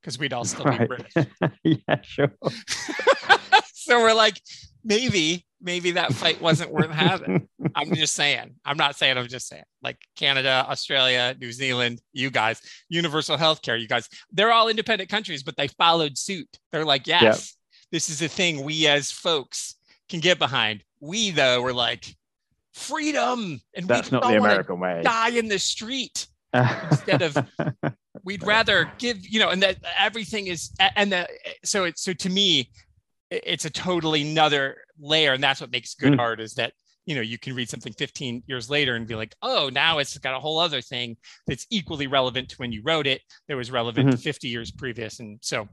because we'd all still be Right. British. yeah, sure. so we're like, maybe, maybe that fight wasn't worth having. I'm just saying. I'm not saying. I'm just saying. Like Canada, Australia, New Zealand, you guys, universal healthcare. You guys, they're all independent countries, but they followed suit. They're like, yes, this is a thing we as folks can get behind. We though were like, freedom, and That's we not the American way. Die in the street. instead of- We'd rather give, you know, and that everything is, and the, so it's so to me, it's a totally another layer, and that's what makes good Mm. art is that you know you can read something 15 years later and be like, oh, now it's got a whole other thing that's equally relevant to when you wrote it. That was relevant Mm-hmm. to 50 years previous, and so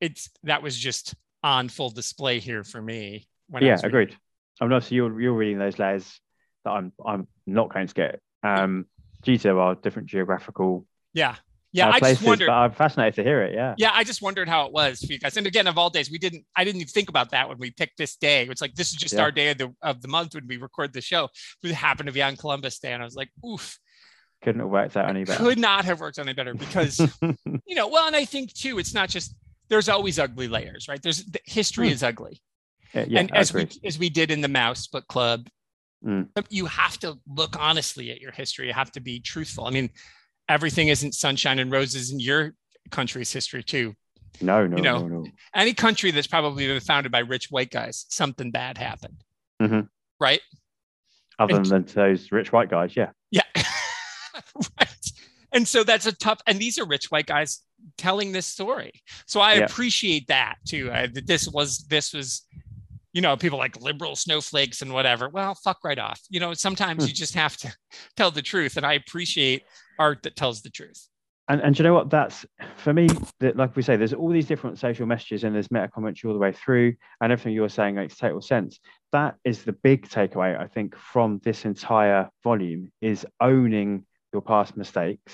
it's that was just on full display here for me. Yeah, agreed. I mean, obviously you're you're reading those layers that I'm I'm not going to get um, due to our different geographical Yeah, Yeah, I places, just wondered. I'm fascinated to hear it. Yeah. Yeah, I just wondered how it was for you guys. And again, of all days, we didn't. I didn't even think about that when we picked this day. It's like this is just Yeah. our day of the of the month when we record the show. We happened to be on Columbus Day, and I was like, oof, Couldn't have worked out any better. could not have worked any better because you know. Well, and I think too, it's not just there's always ugly layers, right? There's the history Hmm. is ugly, yeah, yeah, and I as we as we did in the Mouse Book Club, Mm. you have to look honestly at your history. You have to be truthful. I mean, everything isn't sunshine and roses in your country's history too. No, no, you know, no, no. any country that's probably been founded by rich white guys, something bad happened. Mhm. Right? Other and- than those rich white guys, yeah. Yeah. right. And so that's a tough, and these are rich white guys telling this story. So I Yeah. appreciate that too. Uh, that this was, this was, you know, people like liberal snowflakes and whatever. Well, fuck right off. You know, sometimes Hmm. you just have to tell the truth. And I appreciate art that tells the truth. And and you know what? That's for me. That like we say, there's all these different social messages and there's meta commentary all the way through, and everything you're saying makes total sense. That is the big takeaway I think from this entire volume is owning your past mistakes,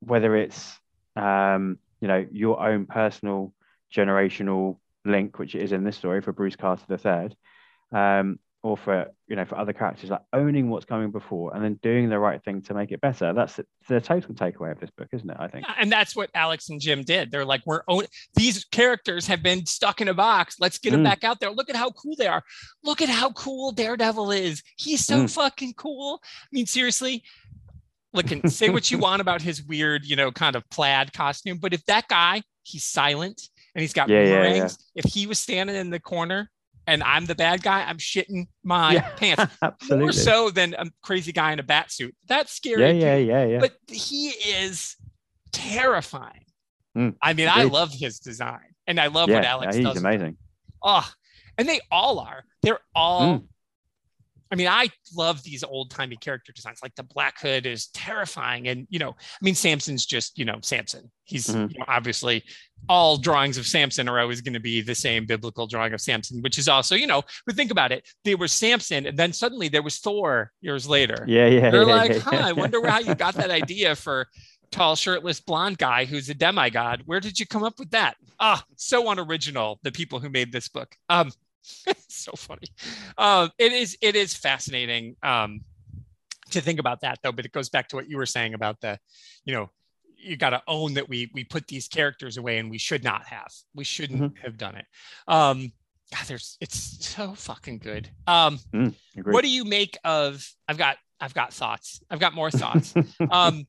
whether it's um, you know your own personal generational link, which it is in this story for Bruce Carter the third, um, or for you know for other characters, like owning what's coming before and then doing the right thing to make it better. That's the, total takeaway of this book, isn't it? I think. Yeah, and that's what Alex and Jim did. They're like, we're own these characters have been stuck in a box. Let's get them Mm. back out there. Look at how cool they are. Look at how cool Daredevil is. He's so Mm. fucking cool. I mean, seriously. Look, and say what you want about his weird, you know, kind of plaid costume, but if that guy, he's silent and he's got Yeah, yeah, boomerangs. If he was standing in the corner and I'm the bad guy, I'm shitting my Yeah, pants. Absolutely. More so than a crazy guy in a bat suit. That's scary. yeah, yeah, yeah, yeah. but he is terrifying. Mm, I mean, I love his design, and I love yeah, what Alex he's does. with amazing. Oh, and they all are. They're all. Mm. I mean, I love these old timey character designs. Like the Black Hood is terrifying, and you know, I mean, Samson's just you know Samson. He's Mhm. you know, obviously all drawings of Samson are always going to be the same biblical drawing of Samson, which is also you know. But think about it: there was Samson, and then suddenly there was Thor years later. Yeah, yeah. They're yeah, like, yeah, huh, yeah. I wonder how you got that idea for tall, shirtless, blonde guy who's a demigod. Where did you come up with that? Ah, so unoriginal. The people who made this book. Um, so funny. Um, it is. It is fascinating. Um, to think about that though, but it goes back to what you were saying about the, you know, you got to own that we we put these characters away and we should not have. We shouldn't Mm-hmm. have done it. Um, God, there's it's so fucking good. Um, Agreed. what do you make of i've got i've got thoughts i've got more thoughts um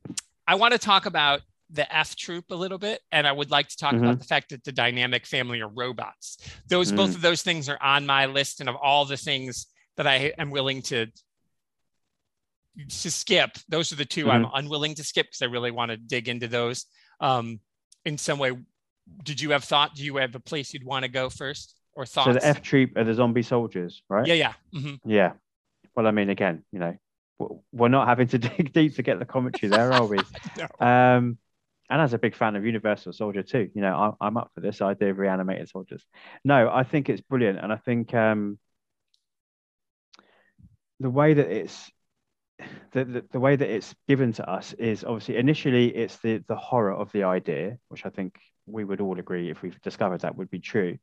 i want to talk about the f troop a little bit and i would like to talk about the fact that the dynamic family are robots those both Mm. of those things are on my list and of all the things that i am willing to to skip those are the 2 i'm unwilling to skip because i really want to dig into those um in some way did you have thought do you have a place you'd want to go first or thoughts so the F troop are the zombie soldiers, right? yeah yeah mhm. Yeah. Well, I mean, again, you know, we're not having to dig deep to get the commentary there, are we? No. Um, and as a big fan of Universal Soldier too, you know, I'm, I'm up for this idea of reanimated soldiers. No, I think it's brilliant, and I think um, the way that it's the, the, the way that it's given to us is obviously initially it's the the horror of the idea, which I think we would all agree if we've discovered that would be true.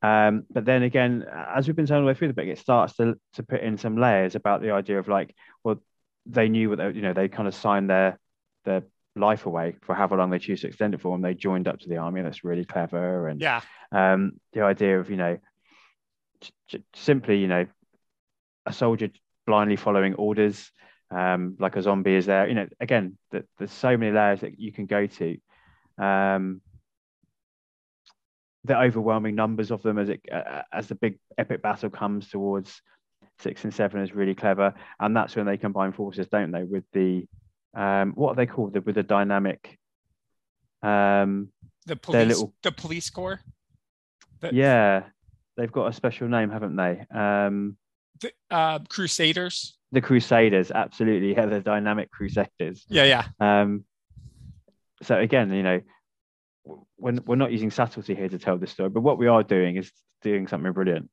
Um, but then again, as we've been all the way through the book, it starts to to put in some layers about the idea of like, well, they knew what they, you know, they kind of signed their their life away for however long they choose to extend it for, and they joined up to the army. That's really clever. And yeah um, the idea of you know, simply you know, a soldier blindly following orders, um, like a zombie is there. You know, again, th- there's so many layers that you can go to. Um, the overwhelming numbers of them as it uh, as the big epic battle comes towards six and seven is really clever, and that's when they combine forces, don't they? With the um, what are they called? The, with the dynamic. Um, the police little- the police corps The- yeah, they've got a special name, haven't they? Um, the, uh crusaders the Crusaders, absolutely. Yeah, the dynamic Crusaders. yeah yeah Um, so again, you know, we're not using subtlety here to tell this story, but what we are doing is doing something brilliant.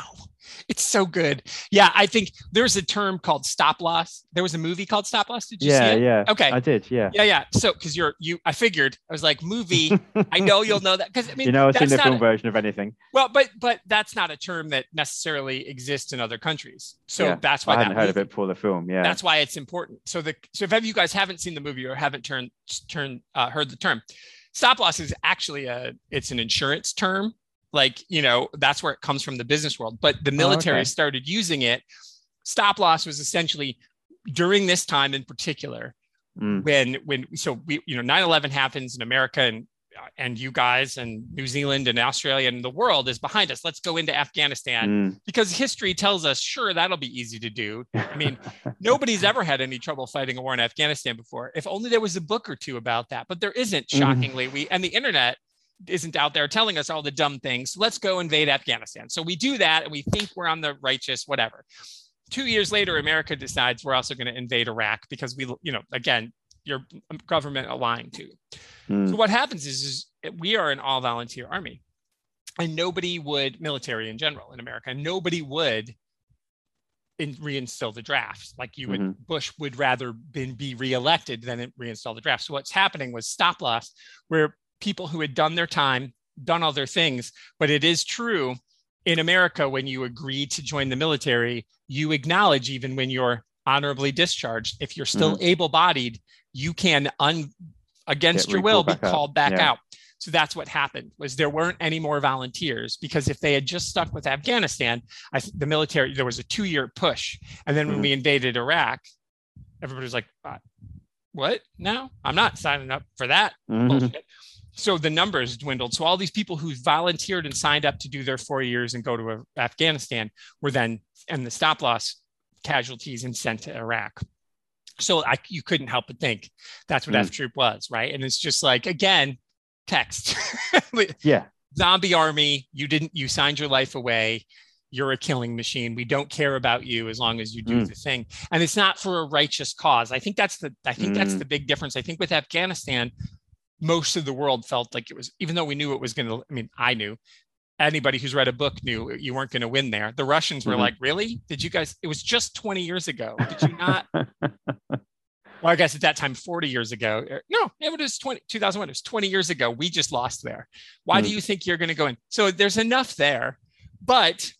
Know. It's so good. Yeah, I think there's a term called stop loss. There was a movie called Stop Loss. Did you yeah, see it? yeah. Okay. I did. Yeah. Yeah, yeah. So because you're you, I figured I was like movie. I know you'll know that because I mean you know, I've seen that's the film a- version of anything. well, but but that's not a term that necessarily exists in other countries. So Yeah, that's why I hadn't that heard of it before the film. Yeah. That's why it's important. So the so if you guys haven't seen the movie or haven't turned turned uh, heard the term, stop loss is actually a it's an insurance term. Like you know that's where it comes from the business world. But the military Oh, okay. started using it. Stop loss was essentially during this time in particular Mm. when when so we you know 9-11 happens in america and uh, and you guys and new zealand and australia and the world is behind us let's go into afghanistan Mm. because history tells us sure that'll be easy to do i mean nobody's ever had any trouble fighting a war in afghanistan before if only there was a book or two about that but there isn't Mhm. shockingly we and the internet isn't out there telling us all the dumb things let's go invade afghanistan. So we do that and we think we're on the righteous whatever. Two years later america decides we're also going to invade iraq because we you know again your government aligned to. Mm. so what happens is, is we are an all volunteer army and nobody would military in general in america nobody would in, reinstill the draft. Like you would Mhm. bush would rather been, be reelected than reinstall the draft. So what's happening was stop loss where people who had done their time done all their things. But it is true in america when you agree to join the military you acknowledge even when you're honorably discharged if you're still able-bodied you can un against Get your will be called back Yeah. out. So that's what happened was there weren't any more volunteers because if they had just stuck with afghanistan I, th- the military there was a two-year push. And then when Mhm. we invaded iraq everybody was like uh, what? No i'm not signing up for that Mhm. So the numbers dwindled. So all these people who volunteered and signed up to do their four years and go to Afghanistan were then and the stop loss casualties and sent to Iraq. So I, you couldn't help but think that's what Mm. F Troop was, right? And it's just like again, text, Yeah. zombie army. You didn't. You signed your life away. You're a killing machine. We don't care about you as long as you do Mm. the thing. And it's not for a righteous cause. I think that's the. I think that's Mm. the big difference. I think with Afghanistan, most of the world felt like it was, even though we knew it was going to. I mean, I knew. Anybody who's read a book knew you weren't going to win there. The Russians were Mhm. like, "Really? Did you guys? It was just 20 years ago. Did you not?" well, I guess at that time, 40 years ago. er, No, it was 20, 2001. It was 20 years ago. We just lost there. Why do Mm. you think you're going to go in? So there's enough there, but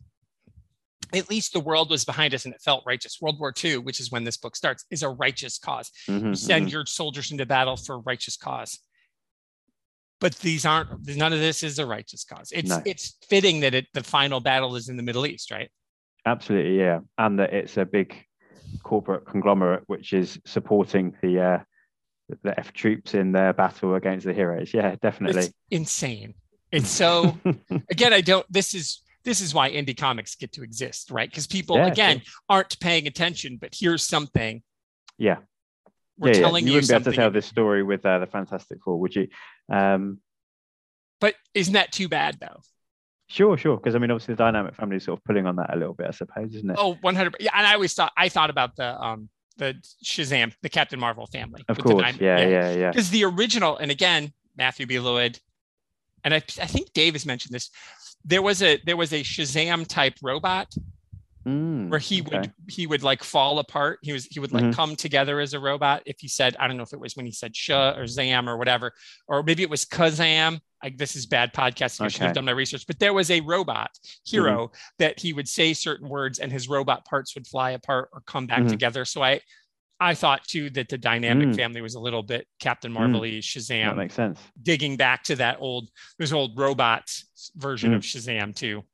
at least the world was behind us and it felt righteous. World War II, which is when this book starts, is a righteous cause. Mhm, You send mhm. your soldiers into battle for a righteous cause. But these aren't. None of this is a righteous cause. It's No. it's fitting that it the final battle is in the Middle East, right? Absolutely, yeah, and that it's a big corporate conglomerate which is supporting the uh, the F troops in their battle against the heroes. Yeah, definitely. It's insane. It's so again, I don't. This is this is why indie comics get to exist, right? Because people Yeah, again aren't paying attention, but here's something. yeah, We're yeah, yeah. you you, wouldn't be able to tell this story with uh, the Fantastic Four, would you? Um, But isn't that too bad though? sure, sure, because I mean, obviously, the Dynamic Family is sort of pulling on that a little bit, I suppose, isn't it? Oh, 100. Yeah, and I always thought I thought about the um the Shazam, the Captain Marvel family. of the course, diamond- yeah, yeah, yeah. Because the original, and again, Matthew B. Lloyd, and I, I think Dave has mentioned this. There was a there was a Shazam type robot Mm, where he okay. would he would like fall apart. He was he would like Mhm. come together as a robot. If he said I don't know if it was when he said Sha or Zam or whatever, or maybe it was Kazam. Like this is bad podcasting. I should have Mm-hmm. done my research. But there was a robot hero that he would say certain words and his robot parts would fly apart or come back Mhm. together. So I I thought too that the dynamic Mm. family was a little bit Captain Mm. Marvel that Shazam, makes sense. digging back to that old there's old robot version Mm. of Shazam too,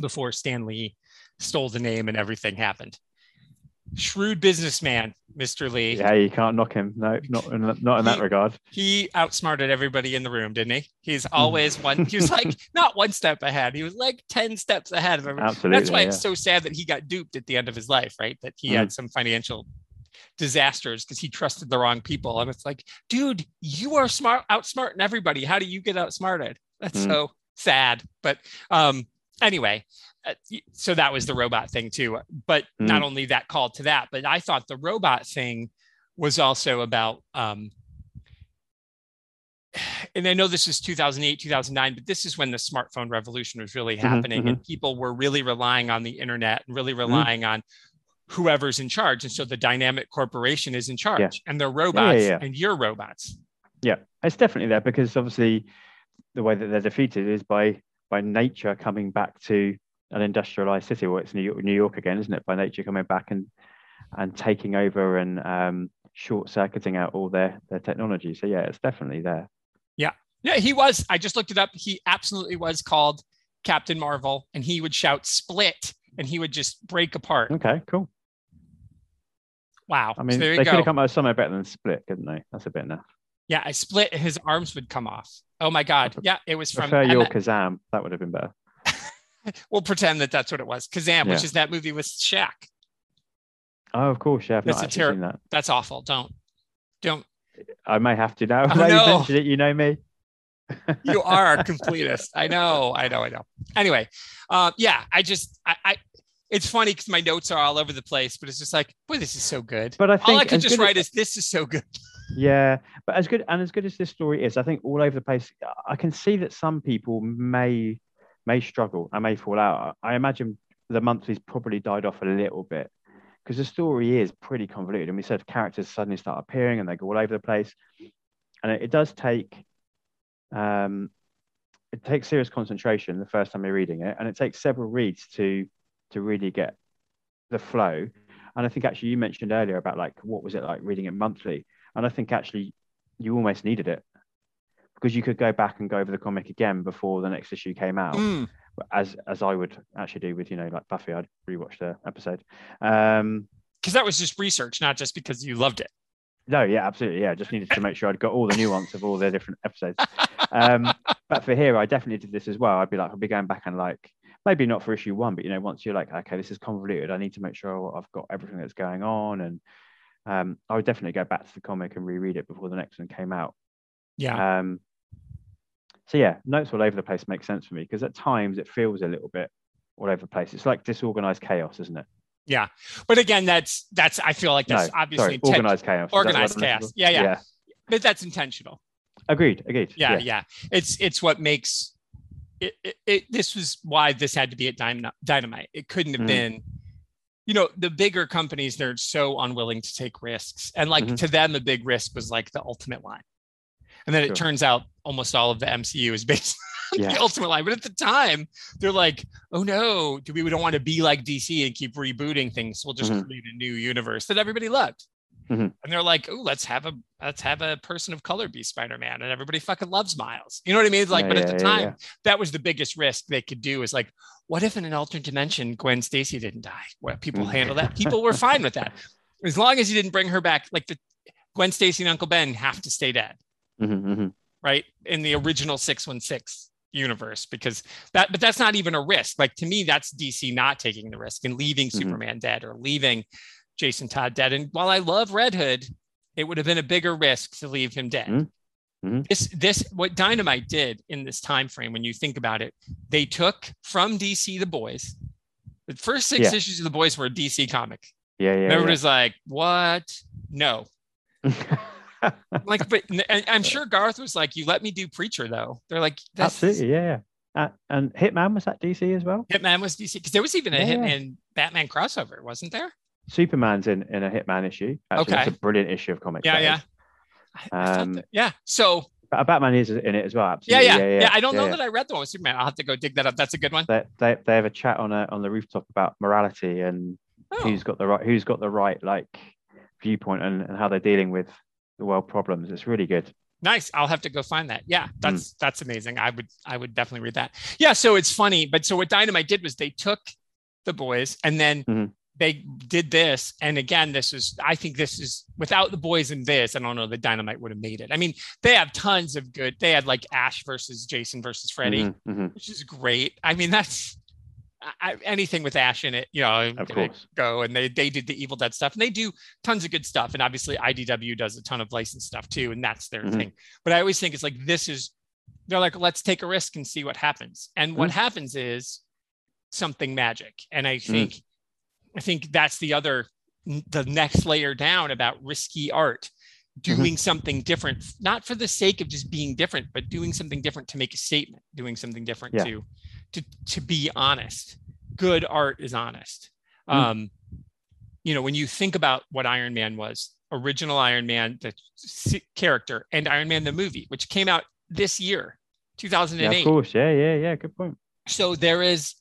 before Stan Lee stole the name and everything happened. Shrewd businessman, Mr. Lee. Yeah, you can't knock him. No, not in, not in that regard. He outsmarted everybody in the room, didn't he? He's always one. He was like not one step ahead. He was like ten steps ahead of everyone. Absolutely. That's why yeah. it's so sad that he got duped at the end of his life, right? That he had some financial disasters because he trusted the wrong people. And it's like, dude, you are smart, outsmarting everybody. How do you get outsmarted? That's Mm. so sad. But um, anyway, uh, so that was the robot thing too. But not only that call to that, but I thought the robot thing was also about um, and I know this is 2008, 2009, but this is when the smartphone revolution was really Mhm, happening and people were really relying on the internet and really relying on whoever's in charge. And so the dynamic corporation is in charge and they're robots yeah. and you're robots. Yeah, it's definitely there because obviously the way that they're defeated is by by nature coming back to an industrialized city. Well, it's New York, New York again, isn't it? By nature coming back and and taking over and um, short circuiting out all their their technology. So yeah, it's definitely there. Yeah, yeah, he was. I just looked it up. He absolutely was called Captain Marvel and he would shout split and he would just break apart. Okay, cool. Wow. I So mean, there they could have come out somewhere better than Split, couldn't they? That's a bit enough. Yeah, I split. His arms would come off. Oh my God. Yeah, it was from. Prefer your Emma- Kazam. That would have been better. we'll pretend that that's what it was. Kazam, which is that movie with Shaq. Oh, of course. Yeah, I've That's not a actually seen that. That's awful. Don't, don't. I may have to now. Oh, now you no. it, you know me. You are a completist. I know. I know. I know. Anyway, uh, yeah. I just, I, I it's funny because my notes are all over the place, but it's just like, boy, this is so good. But I think all I could just good as- write is, this is so good. Yeah, but as good and as good as this story is, I think all over the place, I can see that some people may may struggle and may fall out. I imagine the monthlies probably died off a little bit because the story is pretty convoluted. And we said characters suddenly start appearing and they go all over the place, and it, it does take um, it takes serious concentration the first time you're reading it, and it takes several reads to to really get the flow. And I think actually you mentioned earlier about like what was it like reading it monthly, and I think actually you almost needed it because you could go back and go over the comic again before the next issue came out, Mm. as as I would actually do with you know like Buffy. I'd rewatch the episode. Um, Because that was just research, not just because you loved it. no, yeah, absolutely, yeah. I just needed to make sure I'd got all the nuance of all the different episodes. Um, but for here, I definitely did this as well. I'd be like, I'd be going back and like maybe not for issue one, but you know, once you're like, okay, this is convoluted, I need to make sure I've got everything that's going on, and um, I would definitely go back to the comic and reread it before the next one came out. Yeah. Um, so yeah, notes all over the place make sense for me because at times it feels a little bit all over the place. It's like disorganized chaos, isn't it? yeah. But again, that's, that's, I feel like that's no, obviously sorry, organized chaos. Is that the organized word I'm looking chaos. for? Yeah, yeah. but that's intentional. Agreed. Agreed. yeah, yeah. It's it's what makes it, it, it. This was why this had to be at Dynamite. It couldn't have Mhm. been. You know, the bigger companies they're so unwilling to take risks, and like Mhm. to them, a big risk was like the ultimate line. And then Sure. it turns out almost all of the MCU is based on Yeah. the ultimate line. But at the time, they're like, "Oh no, do we, don't want to be like DC and keep rebooting things? We'll just Mhm. create a new universe that everybody loved." Mhm. And they're like, "Oh, let's have a let's have a person of color be Spider-Man," and everybody fucking loves Miles. You know what I mean? It's like, Yeah, but at the yeah, time, yeah. that was the biggest risk they could do. Is like, what if in an alternate dimension Gwen Stacy didn't die? Well, people Mhm. handle that. People were fine with that, as long as you didn't bring her back. Like the Gwen Stacy and Uncle Ben have to stay dead, Mhm, mhm. right? In the original six one six universe, because that, but that's not even a risk. Like to me, that's DC not taking the risk and leaving Mhm. Superman dead or leaving Jason Todd dead. And while I love Red Hood, it would have been a bigger risk to leave him dead. Mhm. Mhm. This this what Dynamite did in this time frame, when you think about it, they took from DC the boys. The first six Yeah. issues of the boys were a DC comic. Yeah, And yeah. everybody's like, "What? No." Like, but I'm sure Garth was like, "You let me do Preacher, though." They're like, That's, Absolutely, yeah. yeah. Uh, and Hitman was that DC as well. Hitman was DC because there was even a Yeah. Hitman Batman crossover, wasn't there? Superman's in in a Hitman issue. Actually, Okay. it's a brilliant issue of comics. Yeah, yeah. is. I- I thought Um, that- yeah. So But Batman is in it as well. yeah, Absolutely. yeah, yeah, yeah I don't yeah, know yeah. that I read the one with Superman. I'll have to go dig that up. That's a good one. They, they they have a chat on a on the rooftop about morality and Oh, who's got the right who's got the right like viewpoint and, and how they're dealing with the world problems. It's really good. nice. I'll have to go find that. Mm. Yeah, that's that's amazing. I would I would definitely read that. Yeah. So it's funny, but so what Dynamite did was they took the boys and then Mhm. They did this. And again, this is I think this is without the boys in this. I don't know that Dynamite would have made it. I mean, they have tons of good. They had like Ash versus Jason versus Freddy. Mhm, mhm. which is great. I mean, that's I, anything with Ash in it, you know I'm of course. go and they they did the Evil Dead stuff and they do tons of good stuff. And obviously IDW does a ton of licensed stuff too, and that's their Mhm. thing. But I always think it's like this is they're like, let's take a risk and see what happens. And what Mm-hmm. happens is something magic. And I think I think that's the other the next layer down about risky art. doing something different, not for the sake of just being different, but doing something different to make a statement, doing something different Yeah. to, to to be honest. Good art is honest. Mm. Um, you know, when you think about what Iron Man was, original Iron Man, the character, and Iron Man the movie, which came out this year, Yeah, 2008 of course. Yeah, yeah, yeah. Good point. so there is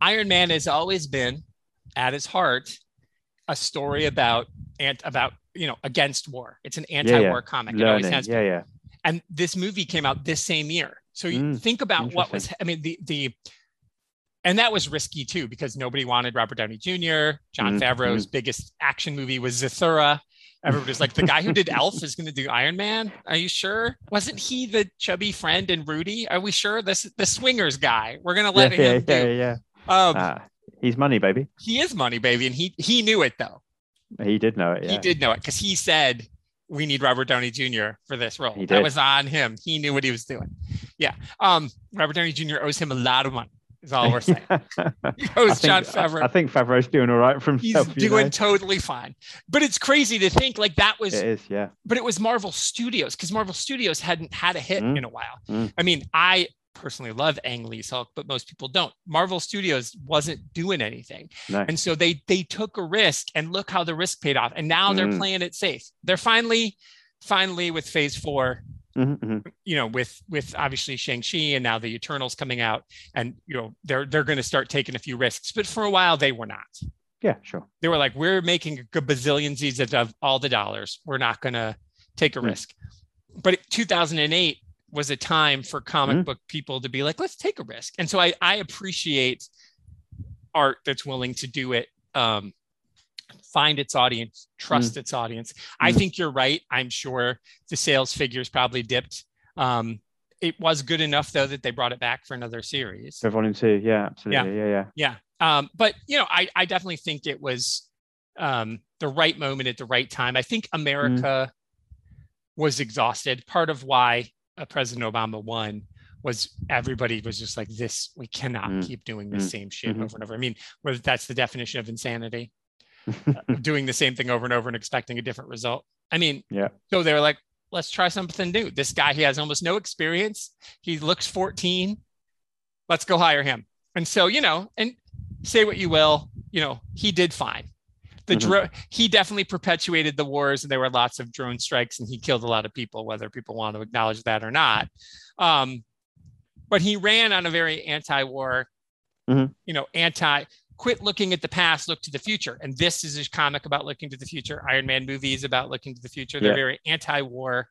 iron man has always been at his heart a story about and about you know against war. It's an anti-war comic. It always has Yeah, been. yeah. and this movie came out this same year. So you Mm, think about what was i mean the the and that was risky too because nobody wanted robert downey jr john Mhm, favreau's biggest action movie was zathura. Everybody's like the guy who did elf is going to do iron man? Are you sure? Wasn't he the chubby friend in rudy? Are we sure? This the swingers guy. We're going to let yeah, him yeah, do yeah, yeah. um, Ah, he's money, baby. he is money baby and he he knew it though He did know it. Yeah. he did know it because he said we need robert downey jr for this role He that was on him he knew what he was doing yeah um robert downey jr owes him a lot of money is all we're saying he I owes think, john I- favreau I, think Favreau's doing all right from. he's doing know? totally fine but it's crazy to think like that was It is, yeah. but it was marvel studios because marvel studios hadn't had a hit Mm. in a while Mm. i mean i personally love ang lee's hulk but most people don't marvel studios wasn't doing anything No. and so they they took a risk and look how the risk paid off and now they're Mm. playing it safe they're finally finally with phase four Mhm, mhm. you know with with obviously shang-chi and now the eternals coming out and you know they're they're going to start taking a few risks but for a while they were not Yeah, sure. they were like we're making a good bazillion z's of all the dollars we're not going to take a Mm. risk but 2008 was a time for comic Mm. book people to be like let's take a risk and so i i appreciate art that's willing to do it um find its audience trust its audience i Mm. think you're right i'm sure the sales figures probably dipped um it was good enough though that they brought it back for another series For volume two, yeah, absolutely. Yeah, yeah. yeah. Um, but you know, I, I definitely think it was um, the right moment at the right time. I think America was exhausted. Part of why President Obama won was everybody was just like, this, we cannot Mm. keep doing the Mm. same shit Mhm. over and over. I mean, whether that's the definition of insanity, doing the same thing over and over and expecting a different result. I mean, Yeah. so they were like, let's try something new. This guy, he has almost no experience. He looks 14. Let's go hire him. And so, you know, and say what you will, you know, he did fine. The Mhm. drone, he definitely perpetuated the wars, and there were lots of drone strikes, and he killed a lot of people, whether people want to acknowledge that or not. Um, but he ran on a very anti-war, Mhm. you know, anti. Quit looking at the past, look to the future. And this is a comic about looking to the future. Iron Man movie is about looking to the future. They're Yeah. very anti-war,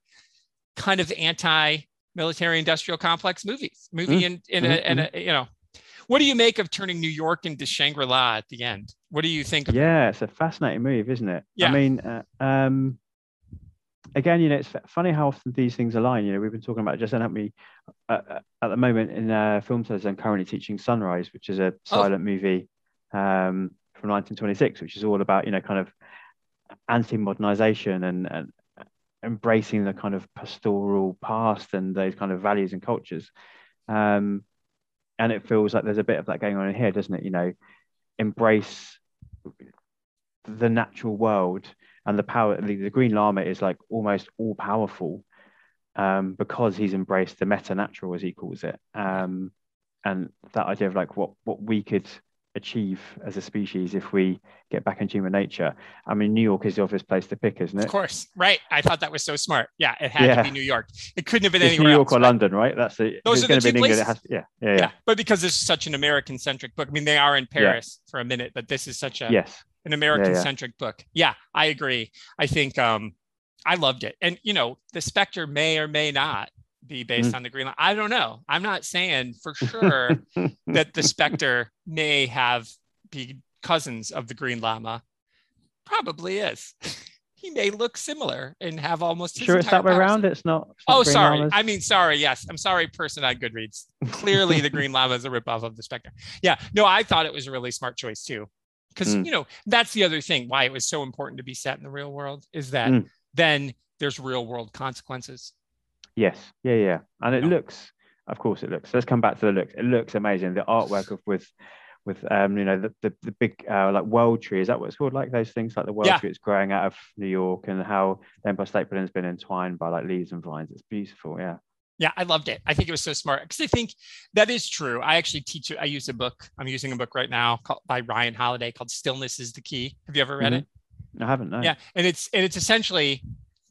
kind of anti-military industrial complex movies. Movie in in, a, mhm, in a you know. What do you make of turning New York into Shangri-La at the end? What do you think of yeah, it's a fascinating move, isn't it? Yeah. I mean, uh, um, again, you know, it's funny how often these things align. You know, we've been talking about just haven't we? Uh, uh, at the moment in uh, film studies, I'm currently teaching Sunrise, which is a silent movie um, from 1926, which is all about you know kind of anti-modernization and, and embracing the kind of pastoral past and those kind of values and cultures. Um, and it feels like there's a bit of that going on in here, doesn't it? You know, embrace the natural world and the power. The, the Green Lama is like almost all powerful um, because he's embraced the meta natural, as he calls it. Um, and that idea of like what what we could achieve as a species if we get back into human nature. I mean, New York is the obvious place to pick, isn't it? Of course, right? I thought that was so smart. Yeah, it had to be New York. It couldn't have been It's anywhere New York else. or right? London, right? That's it. Those are it's the going to be two England. It has places. to, yeah, yeah, Yeah. yeah. but because this is such an American-centric book. I mean, they are in Paris for a minute, but this is such a Yes. an American-centric book. Yeah, I agree. I think um, I loved it, and you know, the Spectre may or may not be based Mm. on the Green Line. I don't know. I'm not saying for sure that the Spectre may have be cousins of the Green Lama. Probably is. he may look similar and have almost. sure, it's that way around. It's not. it's not Oh, Green sorry. Lamas? I mean, sorry. Yes, I'm sorry, person on Goodreads. Clearly, the Green Lama is a ripoff of the Spectre. Yeah, no, I thought it was a really smart choice too, because Mm. you know that's the other thing why it was so important to be set in the real world is that Mm. then there's real world consequences. Yes, yeah, yeah, and it Yeah. looks, of course, it looks. Let's come back to the looks. It looks amazing. The artwork of with with um, you know, the the, the big uh, like world tree. Is that what it's called? Like those things, like the world Yeah. tree it's growing out of New York, and how the Empire State Building's been entwined by like leaves and vines. It's beautiful. Yeah. Yeah, I loved it. I think it was so smart because I think that is true. I actually teach it. I use a book. I'm using a book right now called, by Ryan Holiday called "Stillness is the Key." Have you ever read Mhm. it? I haven't. No. Yeah, and it's and it's essentially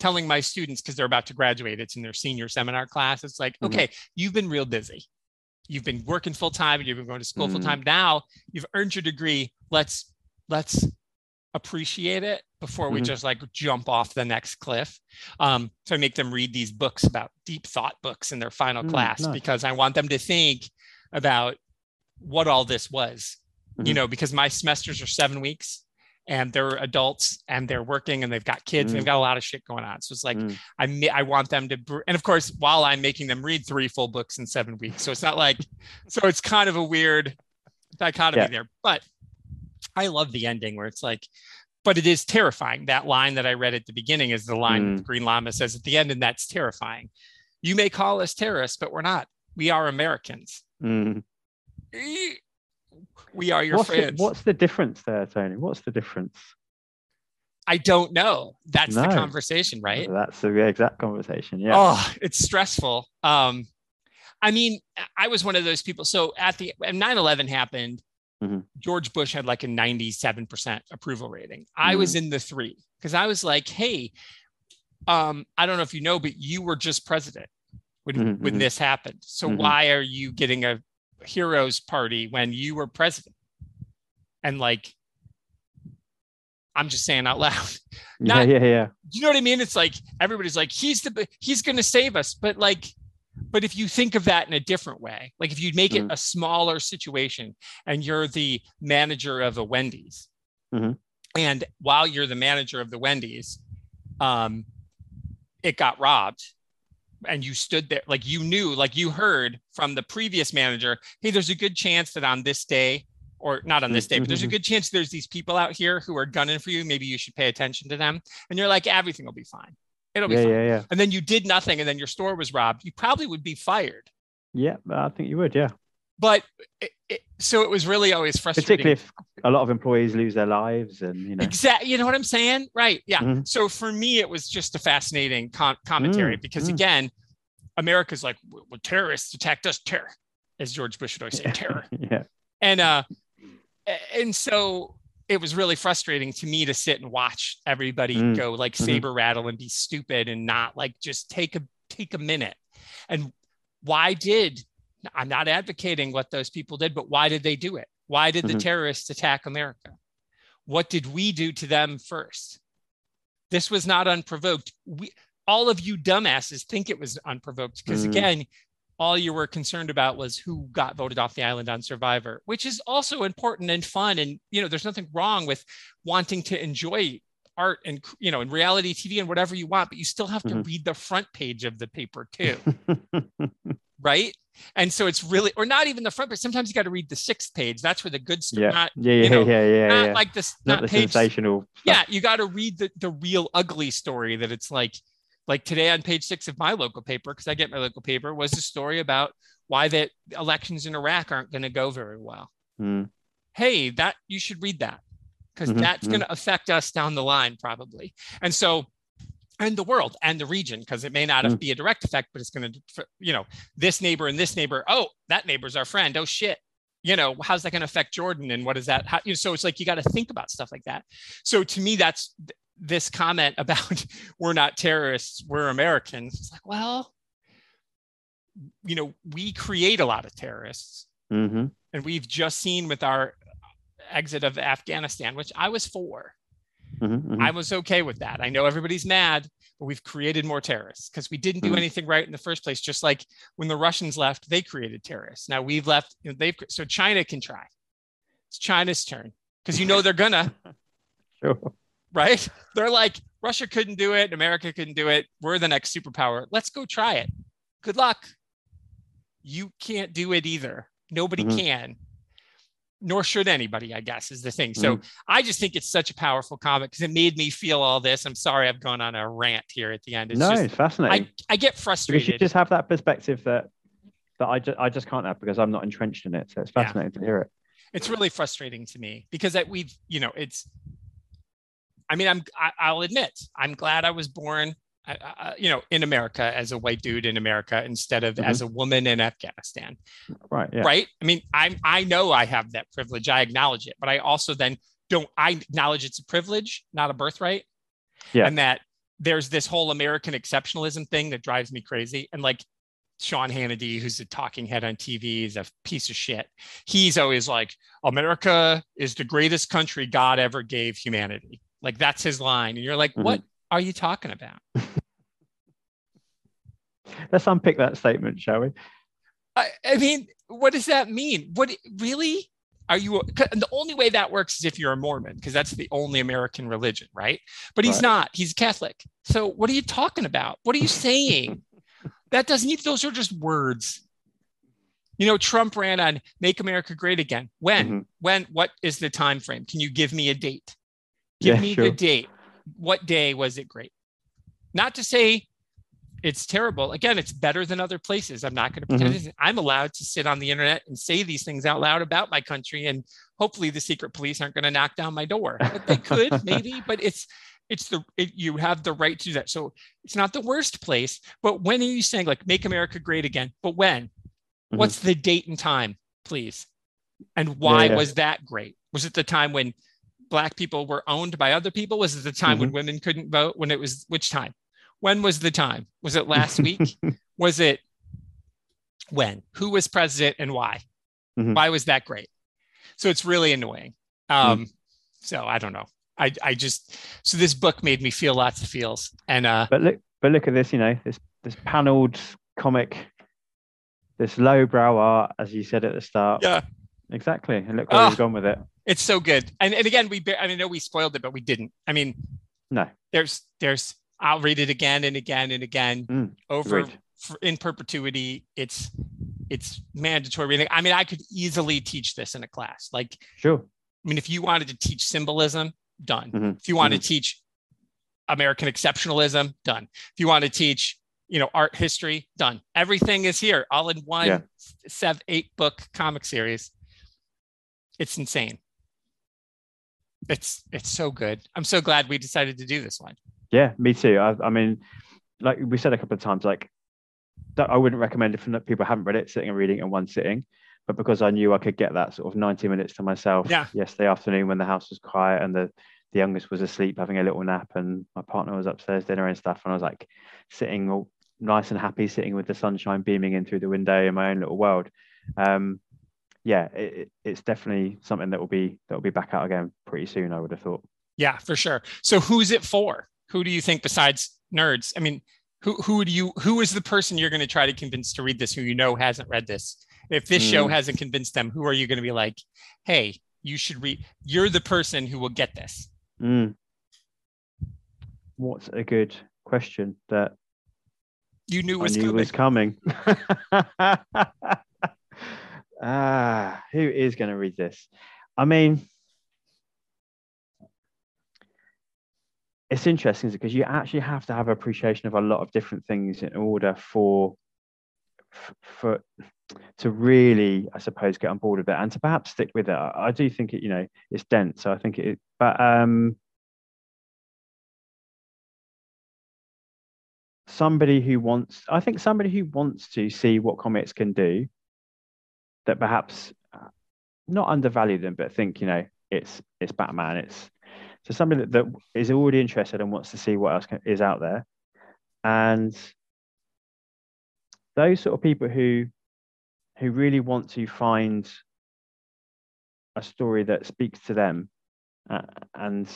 telling my students because they're about to graduate. It's in their senior seminar class. It's like, Mhm. okay, you've been real busy. You've been working full time. and You've been going to school full Mhm. time. Now you've earned your degree. Let's let's appreciate it before we Mhm. just like jump off the next cliff. Um, so I make them read these books about deep thought books in their final Mm, class nice. because I want them to think about what all this was. You Mhm. know, because my semesters are seven weeks and they're adults and they're working and they've got kids and they've got a lot of shit going on. So it's like Mm. I I want them to, br- and of course, while I'm making them read three full books in seven weeks. So it's not like, so it's kind of a weird dichotomy Yeah. there. But I love the ending where it's like, but it is terrifying. That line that I read at the beginning is the line Mm. Green Lama says at the end, and that's terrifying. You may call us terrorists, but we're not. We are Americans. We are your What's the, friends. what's the difference there, Tony? What's the difference? I don't know. That's the conversation, right? That's the exact conversation. Yeah. Oh, it's stressful. Um, I mean, I was one of those people. So at the when 9/11 happened, Mhm. George Bush had like a 97% approval rating. I was in the three because I was like, hey, um, I don't know if you know, but you were just president when Mhm, when mhm. this happened. So Mhm. why are you getting a heroes party when you were president? And like, I'm just saying out loud. yeah, not- yeah, yeah. you know what I mean? It's like everybody's like, he's the he's gonna save us. But like, but if you think of that in a different way, like if you make it Mhm. a smaller situation and you're the manager of a Wendy's, Mhm. and while you're the manager of the Wendy's, um, it got robbed. And you stood there, like you knew, like you heard from the previous manager, hey, there's a good chance that on this day, or not on this day, but there's a Mhm. good chance there's these people out here who are gunning for you. Maybe you should pay attention to them and you're like, everything will be fine. It'll be Yeah, fine. yeah, yeah. And then you did nothing, and then your store was robbed. You probably would be fired. Yeah, I think you would. Yeah. But it, it, so it was really always frustrating. Particularly if a lot of employees lose their lives and, you know. Exactly. You know what I'm saying? Right. Yeah. Mhm. So for me, it was just a fascinating con- commentary Mm, because mm. again, America's like, well, terrorists attacked us, terror, as George Bush would always say, terror. yeah. and uh and so it was really frustrating to me to sit and watch everybody Mm, go like mhm. saber rattle and be stupid and not like just take a take a minute and why did i'm not advocating what those people did but why did they do it why did the Mhm. terrorists attack america what did we do to them first this was not unprovoked we all of you dumbasses think it was unprovoked because Mm. again all you were concerned about was who got voted off the island on survivor which is also important and fun and you know there's nothing wrong with wanting to enjoy art and you know and reality tv and whatever you want but you still have to Mhm. read the front page of the paper too right and so it's really or not even the front but sometimes you got to read the sixth page that's where the good stuff yeah. not yeah, yeah, know, yeah, yeah, not yeah. like this Not not, the page sensational. yeah you got to read the, the real ugly story that it's like like today on page six of my local paper because i get my local paper was a story about why the elections in iraq aren't going to go very well Mm. hey that you should read that because Mhm, that's mhm. going to affect us down the line probably and so and the world and the region because it may not Mm. be a direct effect but it's going to you know this neighbor and this neighbor oh that neighbor's our friend. Oh shit. You know how's that going to affect jordan and what is that? How, you know, so it's like you got to think about stuff like that. So to me that's th- this comment about we're not terrorists we're americans. It's like well you know we create a lot of terrorists. Hmm and we've just seen with our exit of Afghanistan, which I was for. Hmm I was okay with that. I know everybody's mad, but we've created more terrorists because we didn't do Mhm. anything right in the first place. Just like when the Russians left, they created terrorists. Now we've left. You know, they've so China can try. It's China's turn because you know they're gonna Sure. right. They're like Russia couldn't do it, America couldn't do it. We're the next superpower. Let's go try it. Good luck. You can't do it either. Nobody Mhm. can. Nor should anybody, I guess, is the thing. So Mm. I just think it's such a powerful comic because it made me feel all this. I'm sorry I've gone on a rant here at the end. It's no, just it's fascinating. I, I get frustrated. because you just have that perspective that that I, ju- I just can't have because I'm not entrenched in it. So it's Yeah. fascinating to hear it. it's really frustrating to me because that we've you know it's i mean i'm I, i'll admit i'm glad i was born you know in america as a white dude in america instead of as a woman in afghanistan Right. Yeah. right i mean i'm i know i have that privilege i acknowledge it but i also then don't i acknowledge it's a privilege not a birthright Yeah. and that there's this whole american exceptionalism thing that drives me crazy and like Sean Hannity, who's a talking head on TV, is a piece of shit. He's always like, America is the greatest country God ever gave humanity. Like that's his line. And you're like, Mhm. what are you talking about? Let's unpick that statement, shall we? I, I mean, what does that mean? What really are you? The only way that works is if you're a Mormon, because that's the only American religion, right? But he's Right. not. He's Catholic. So what are you talking about? What are you saying? that doesn't. Even, those are just words. You know, Trump ran on "Make America Great Again." When? Mhm. When? What is the time frame? Can you give me a date? Give Yeah, me sure. the date. What day was it great? Not to say it's terrible. Again, it's better than other places. I'm not going to pretend Mhm. it isn't. I'm allowed to sit on the internet and say these things out loud about my country, and hopefully the secret police aren't going to knock down my door. But they could maybe. But it's it's the it, you have the right to do that. So it's not the worst place. But when are you saying like make America great again? But when? Mhm. What's the date and time, please? And why yeah. was that great? Was it the time when black people were owned by other people? Was it the time Mm-hmm. when women couldn't vote? When it was which time? When was the time? Was it last week? was it when? Who was president and why? Mhm. Why was that great? So it's really annoying. Um, So I don't know. I, I just so this book made me feel lots of feels, and uh, But look, but look at this. You know, this this panelled comic, this lowbrow art, as you said at the start. yeah, Exactly. And look where Ah. we've gone with it. it's so good. And and again, we I mean, I know we spoiled it, but we didn't. I mean, No. there's there's I'll read it again and again and again Mm, over in perpetuity. It's it's mandatory reading. I mean, I could easily teach this in a class. Like, Sure. I mean, if you wanted to teach symbolism, done. Mhm, If you want to teach American exceptionalism, done. If you want to teach, you know, art history, done. Everything is here, all in one Yeah. seven, eight book comic series. It's insane. It's it's so good. I'm so glad we decided to do this one. Yeah, me too. I, I mean, like we said a couple of times, like that I wouldn't recommend it for people who haven't read it, sitting and reading it in one sitting. But because I knew I could get that sort of 90 minutes to myself Yeah. yesterday afternoon when the house was quiet and the, the youngest was asleep having a little nap and my partner was upstairs dinner and stuff. And I was like sitting all nice and happy, sitting with the sunshine beaming in through the window in my own little world. Um, yeah, it, it- it's definitely something that will be that will be back out again pretty soon. I would have thought. Yeah, for sure. So who's it for? Who do you think besides nerds? I mean, who who do you who is the person you're going to try to convince to read this who you know hasn't read this? If this show Mm. hasn't convinced them, who are you going to be like, "Hey, you should read. You're the person who will get this." Mm. What's a good question that You knew I was knew coming. was coming. ah, who is going to read this? I mean, it's interesting because you actually have to have appreciation of a lot of different things in order for for to really, I suppose, get on board with it and to perhaps stick with it. I, do think it, you know, it's dense. So I think it, but um, somebody who wants, I think somebody who wants to see what comics can do, that perhaps uh, not undervalue them, but think, you know, it's it's Batman. It's so somebody that, that is already interested and wants to see what else can, is out there, and those sort of people who who really want to find a story that speaks to them uh, and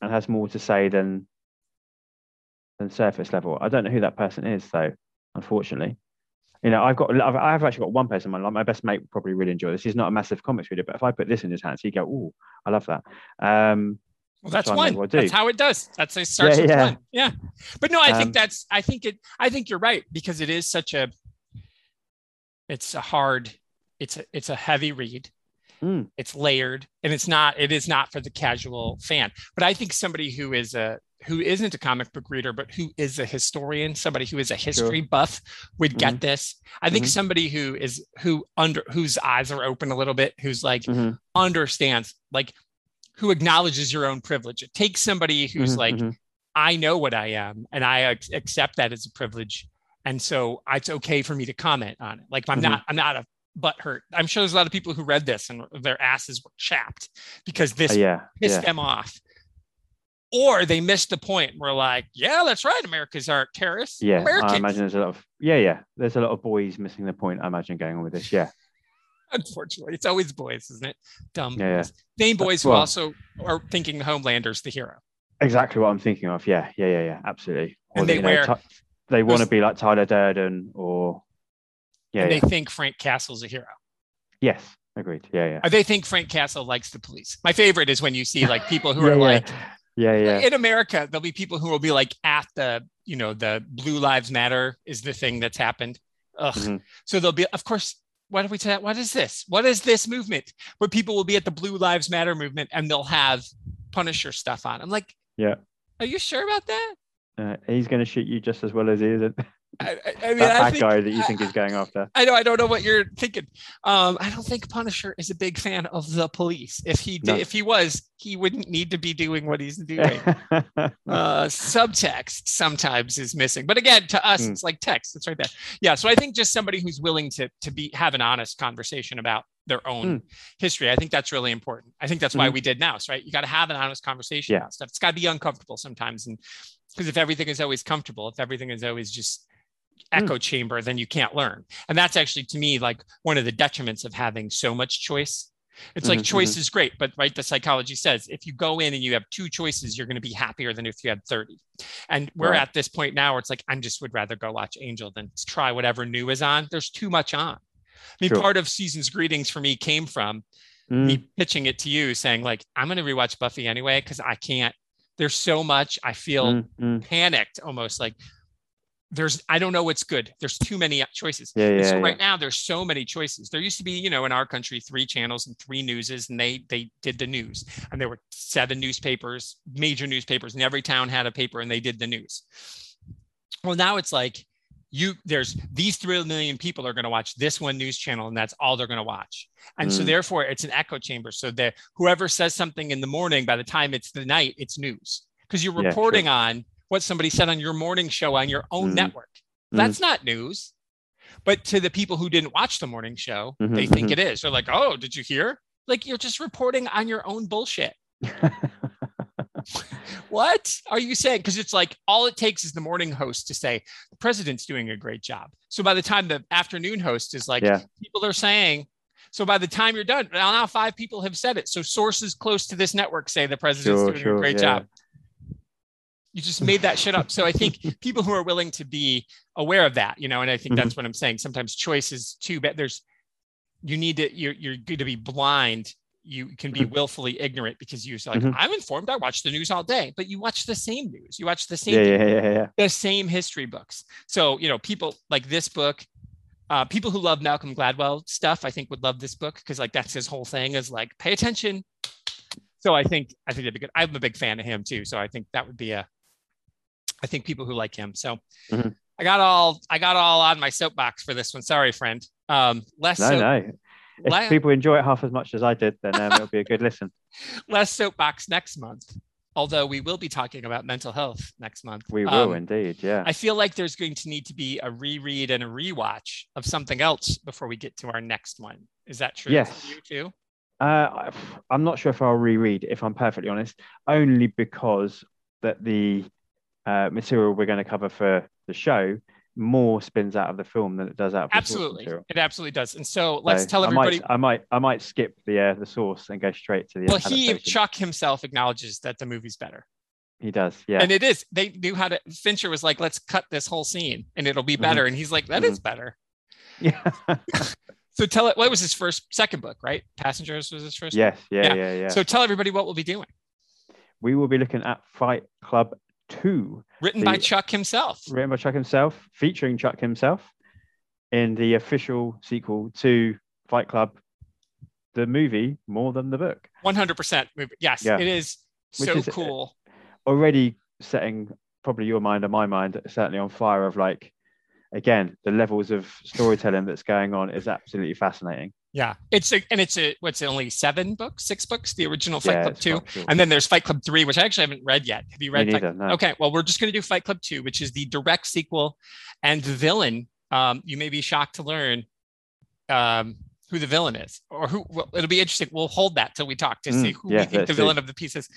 and has more to say than than surface level. I don't know who that person is though, unfortunately. You know, I've got I've, I've actually got one person in my life. My best mate would probably really enjoy this. He's not a massive comics reader, but if I put this in his hands, he'd go, "Oh, I love that." Um, Well, that's So I may one. That's how it does. That's it starts Yeah, with yeah. one. Yeah. But no, I Um, think that's I think it I think you're right because it is such a it's a hard it's a it's a heavy read. Mm. It's layered and it's not it is not for the casual fan. But I think somebody who is a who isn't a comic book reader, but who is a historian, somebody who is a history buff would get this. I think Mhm. somebody who is who under whose eyes are open a little bit, who's like Mhm. understands, like who acknowledges your own privilege. It takes somebody who's Mhm, like, mhm. I know what I am, and I ac- accept that as a privilege, and so it's okay for me to comment on it. Like I'm Mhm. not, I'm not a butt hurt. I'm sure there's a lot of people who read this and their asses were chapped because this Uh, yeah, pissed yeah, them off. Or they missed the point. We're like, yeah, that's right. Americans aren't terrorists. yeah. Americans. I imagine there's a lot of yeah, yeah. There's a lot of boys missing the point. I imagine going on with this. Yeah, Unfortunately, it's always boys, isn't it? Dumb Yeah, yeah. boys. Same boys who also are thinking Homelander's the hero. exactly what I'm thinking of. Yeah, yeah, yeah, yeah. Absolutely. And they you know, wear- they want to be like Tyler Durden or yeah, and yeah. they think Frank Castle's a hero. yes, agreed. Yeah, yeah. Or they think Frank Castle likes the police. My favorite is when you see like people who yeah, are like yeah, yeah. in America, there'll be people who will be like at the, you know, the Blue Lives Matter is the thing that's happened. Ugh. Mhm. So there'll be, of course, what do we say? What is this? What is this movement? Where people will be at the Blue Lives Matter movement and they'll have Punisher stuff on. I'm like, Yeah. Are you sure about that? Uh, he's going to shoot you just as well as he is. That I, I, mean, bad I think, guy that you think is going after. I know, I don't know what you're thinking. Um, I don't think Punisher is a big fan of the police. If he did, No. if he was, he wouldn't need to be doing what he's doing. uh, subtext sometimes is missing, but again, to us, Mm. it's like text. It's right there. Yeah. So I think just somebody who's willing to to be have an honest conversation about their own history. I think that's really important. I think that's why Mhm. we did Nouse, right? You got to have an honest conversation Yeah. about stuff. It's got to be uncomfortable sometimes, and because if everything is always comfortable, if everything is always just Mm. echo chamber, then you can't learn. And that's actually to me like one of the detriments of having so much choice. It's like Mhm, choice is great, but right, the psychology says if you go in and you have two choices, you're going to be happier than if you had 30. And we're Right. at this point now where it's like, I just would rather go watch Angel than try whatever new is on. There's too much on. I mean, Sure. part of season's greetings for me came from Mm, me pitching it to you saying, like, I'm going to rewatch Buffy anyway, because I can't, there's so much I feel mm, mm. panicked almost like there's I don't know what's good. There's too many choices. Yeah, yeah, so yeah. right now there's so many choices. There used to be, you know, in our country, three channels and three newses, and they they did the news. And there were seven newspapers, major newspapers, and every town had a paper and they did the news. Well, now it's like you there's these three million people are going to watch this one news channel and that's all they're going to watch and so Mm. therefore it's an echo chamber so that whoever says something in the morning by the time it's the night it's news because you're Yeah, reporting on what somebody said on your morning show on your own Mm. network Mm. that's not news but to the people who didn't watch the morning show Mhm, they think mhm. it is they're like oh did you hear like you're just reporting on your own bullshit what are you saying? Because it's like all it takes is the morning host to say the president's doing a great job. So by the time the afternoon host is like, Yeah. people are saying, so by the time you're done, now, now five people have said it. So sources close to this network say the president's Sure, doing sure, a great yeah. job. You just made that shit up. So I think people who are willing to be aware of that, you know, and I think Mm-hmm. that's what I'm saying. Sometimes choice is too bad. There's you need to you're you're going to be blind. You can be Mhm. willfully ignorant because you're like, Mhm. I'm informed. I watch the news all day, but you watch the same news. You watch the same yeah, yeah, yeah, yeah. the same history books. So, you know, people like this book, uh, people who love Malcolm Gladwell stuff, I think would love this book because like that's his whole thing is like pay attention. So I think I think that'd be good. I'm a big fan of him too. So I think that would be a I think people who like him. So Mhm. I got all I got all on my soapbox for this one. Sorry, friend. Um less No, soap, no. If la- people enjoy it half as much as I did, then um, it'll be a good listen. less soapbox next month. Although we will be talking about mental health next month. We will Um, indeed. Yeah. I feel like there's going to need to be a reread and a rewatch of something else before we get to our next one. Is that true Yes. for you too? Uh, I'm not sure if I'll reread, if I'm perfectly honest, only because that the uh, material we're going to cover for the show more spins out of the film than it does out of the Absolutely. It absolutely does. And so let's So tell I everybody. might, I might, I might skip the uh, the source and go straight to the. well, he. Chuck himself acknowledges that the movie's better. he does. Yeah. And it is. They knew how to Fincher was like, let's cut this whole scene and it'll be Mhm. better. And he's like, "That is better. yeah. So tell it what was his first second book, right? Passengers was his first yes. Yeah. Yeah. Yeah. Yeah. So tell everybody what we'll be doing. we will be looking at Fight Club Two, Written by Chuck himself. written by Chuck himself, featuring Chuck himself, in the official sequel to Fight Club, the movie more than the book. 100% movie. Yes, Yeah. it is so is- uh, cool. Already setting probably your mind and my mind certainly on fire of like again the levels of storytelling that's going on is absolutely fascinating Yeah, it's a, and it's a what's it, only seven books, six books, the original Fight Yeah, Club two, and then there's Fight Club three, which I actually haven't read yet. Have you Me read? Fight neither, no. Okay, well we're just going to do Fight Club two, which is the direct sequel, and the villain. Um, you may be shocked to learn um, who the villain is, or who. Well, it'll be interesting. We'll hold that till we talk to Mm, see who yeah, we think the villain of the piece is.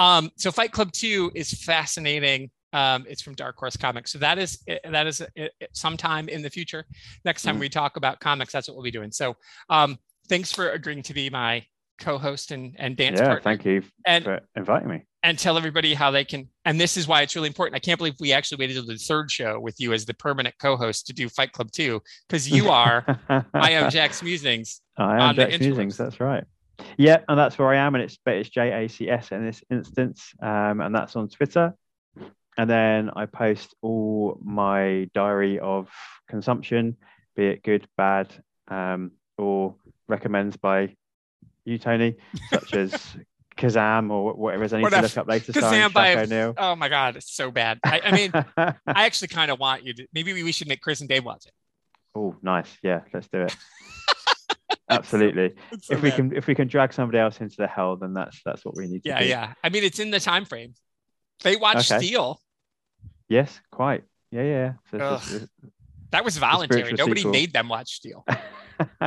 Um, so Fight Club two is fascinating. Um, it's from Dark Horse Comics, so that is that is uh, sometime in the future. Next time Mhm. we talk about comics, that's what we'll be doing. So, um, thanks for agreeing to be my co-host and and dance yeah partner. thank you And for inviting me and tell everybody how they can. And this is why it's really important. I can't believe we actually waited till the third show with you as the permanent co-host to do Fight Club two, because you are I am JAC's musings. I am on JAC's Musings. That's right. Yeah, and that's where I am, and it's but it's J A C S in this instance, um, and that's on Twitter. And then I post all my diary of consumption, be it good, bad, um, or recommends by you, Tony, such as Kazam or whatever is I need Whatever. to look up later. Kazam by- Oh my god, it's so bad. I, I mean, I actually kind of want you to. Maybe we should make Chris and Dave watch it. oh, nice. Yeah, let's do it. Absolutely. So if we bad. can, if we can drag somebody else into the hell, then that's that's what we need to Yeah, do. yeah. I mean, it's in the time frame. They watch Okay. Steel. Yes, quite. Yeah, yeah. So it's it's- That was voluntary. Nobody sequel. made them watch Steel.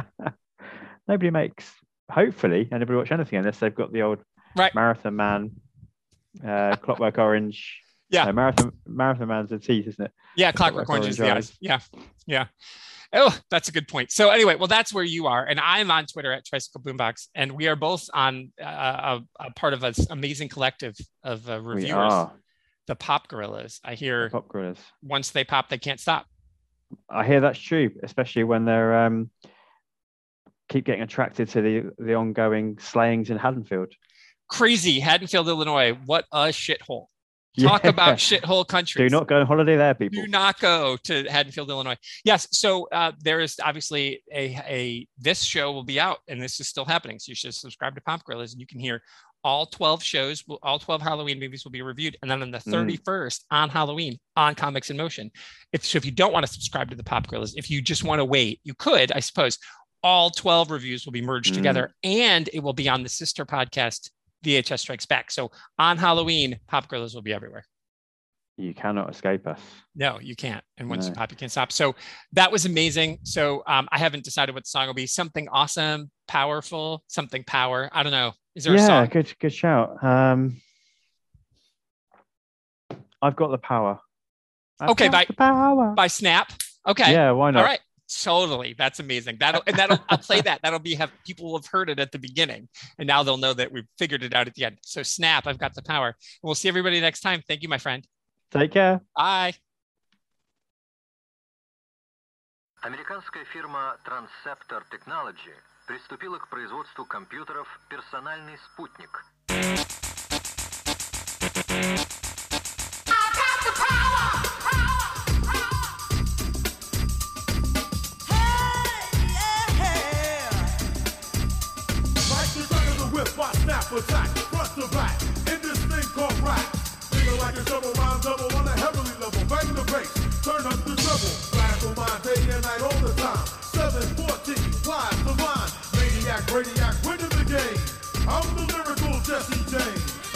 nobody makes hopefully anybody watch anything unless they've got the old Right. marathon man uh clockwork orange Yeah. No, marathon marathon man's the teeth isn't it Yeah, Clockwork Clockwork Orange is the eyes. Yeah, yeah. Oh, that's a good point. So anyway, well, that's where you are, and I'm on Twitter at Tricycle Boombox, and we are both on uh, a, a part of an amazing collective of uh, we reviewers, are the Pop Gorillas. I hear pop gorillas once they pop, they can't stop. i hear that's true especially when they're um keep getting attracted to the the ongoing slayings in haddonfield Crazy, Haddonfield, Illinois. What a shithole. Talk Yeah. about shithole country. do not go on holiday there people do not go to Haddonfield, Illinois. Yes, so uh, there is obviously a a this show will be out, and this is still happening. So you should subscribe to Pop Gorillas, and you can hear all twelve shows, will, all twelve Halloween movies will be reviewed, and then on the Mm. thirty first on Halloween on Comics in Motion. If so, if you don't want to subscribe to the Pop Gorillas, if you just want to wait, you could, I suppose. All twelve reviews will be merged Mm. together, and it will be on the sister podcast. VHS Strikes Back. So on Halloween, Pop Gorillas will be everywhere. you cannot escape us No, you can't. And once you pop, you can't stop. So that was amazing. So um, I haven't decided what the song will be. Something awesome, powerful, something power. I don't know. Is there a yeah song? good good shout um i've got the power I've Okay, got bye. the power By Snap. Okay. yeah why not All right. Totally. That's amazing. That'll and that'll I'll play that. That'll be have people have heard it at the beginning. And now they'll know that we've figured it out at the end. So Snap, I've got the power. And we'll see everybody next time. Thank you, my friend. take care Bye. Американская фирма Transceptor Technology приступила к производству компьютеров «Персональный спутник». Turn up the trouble, radical mind day and night all the time. 714, flies the line. Maniac, radiac, winning the game. I'm the lyrical Jesse James.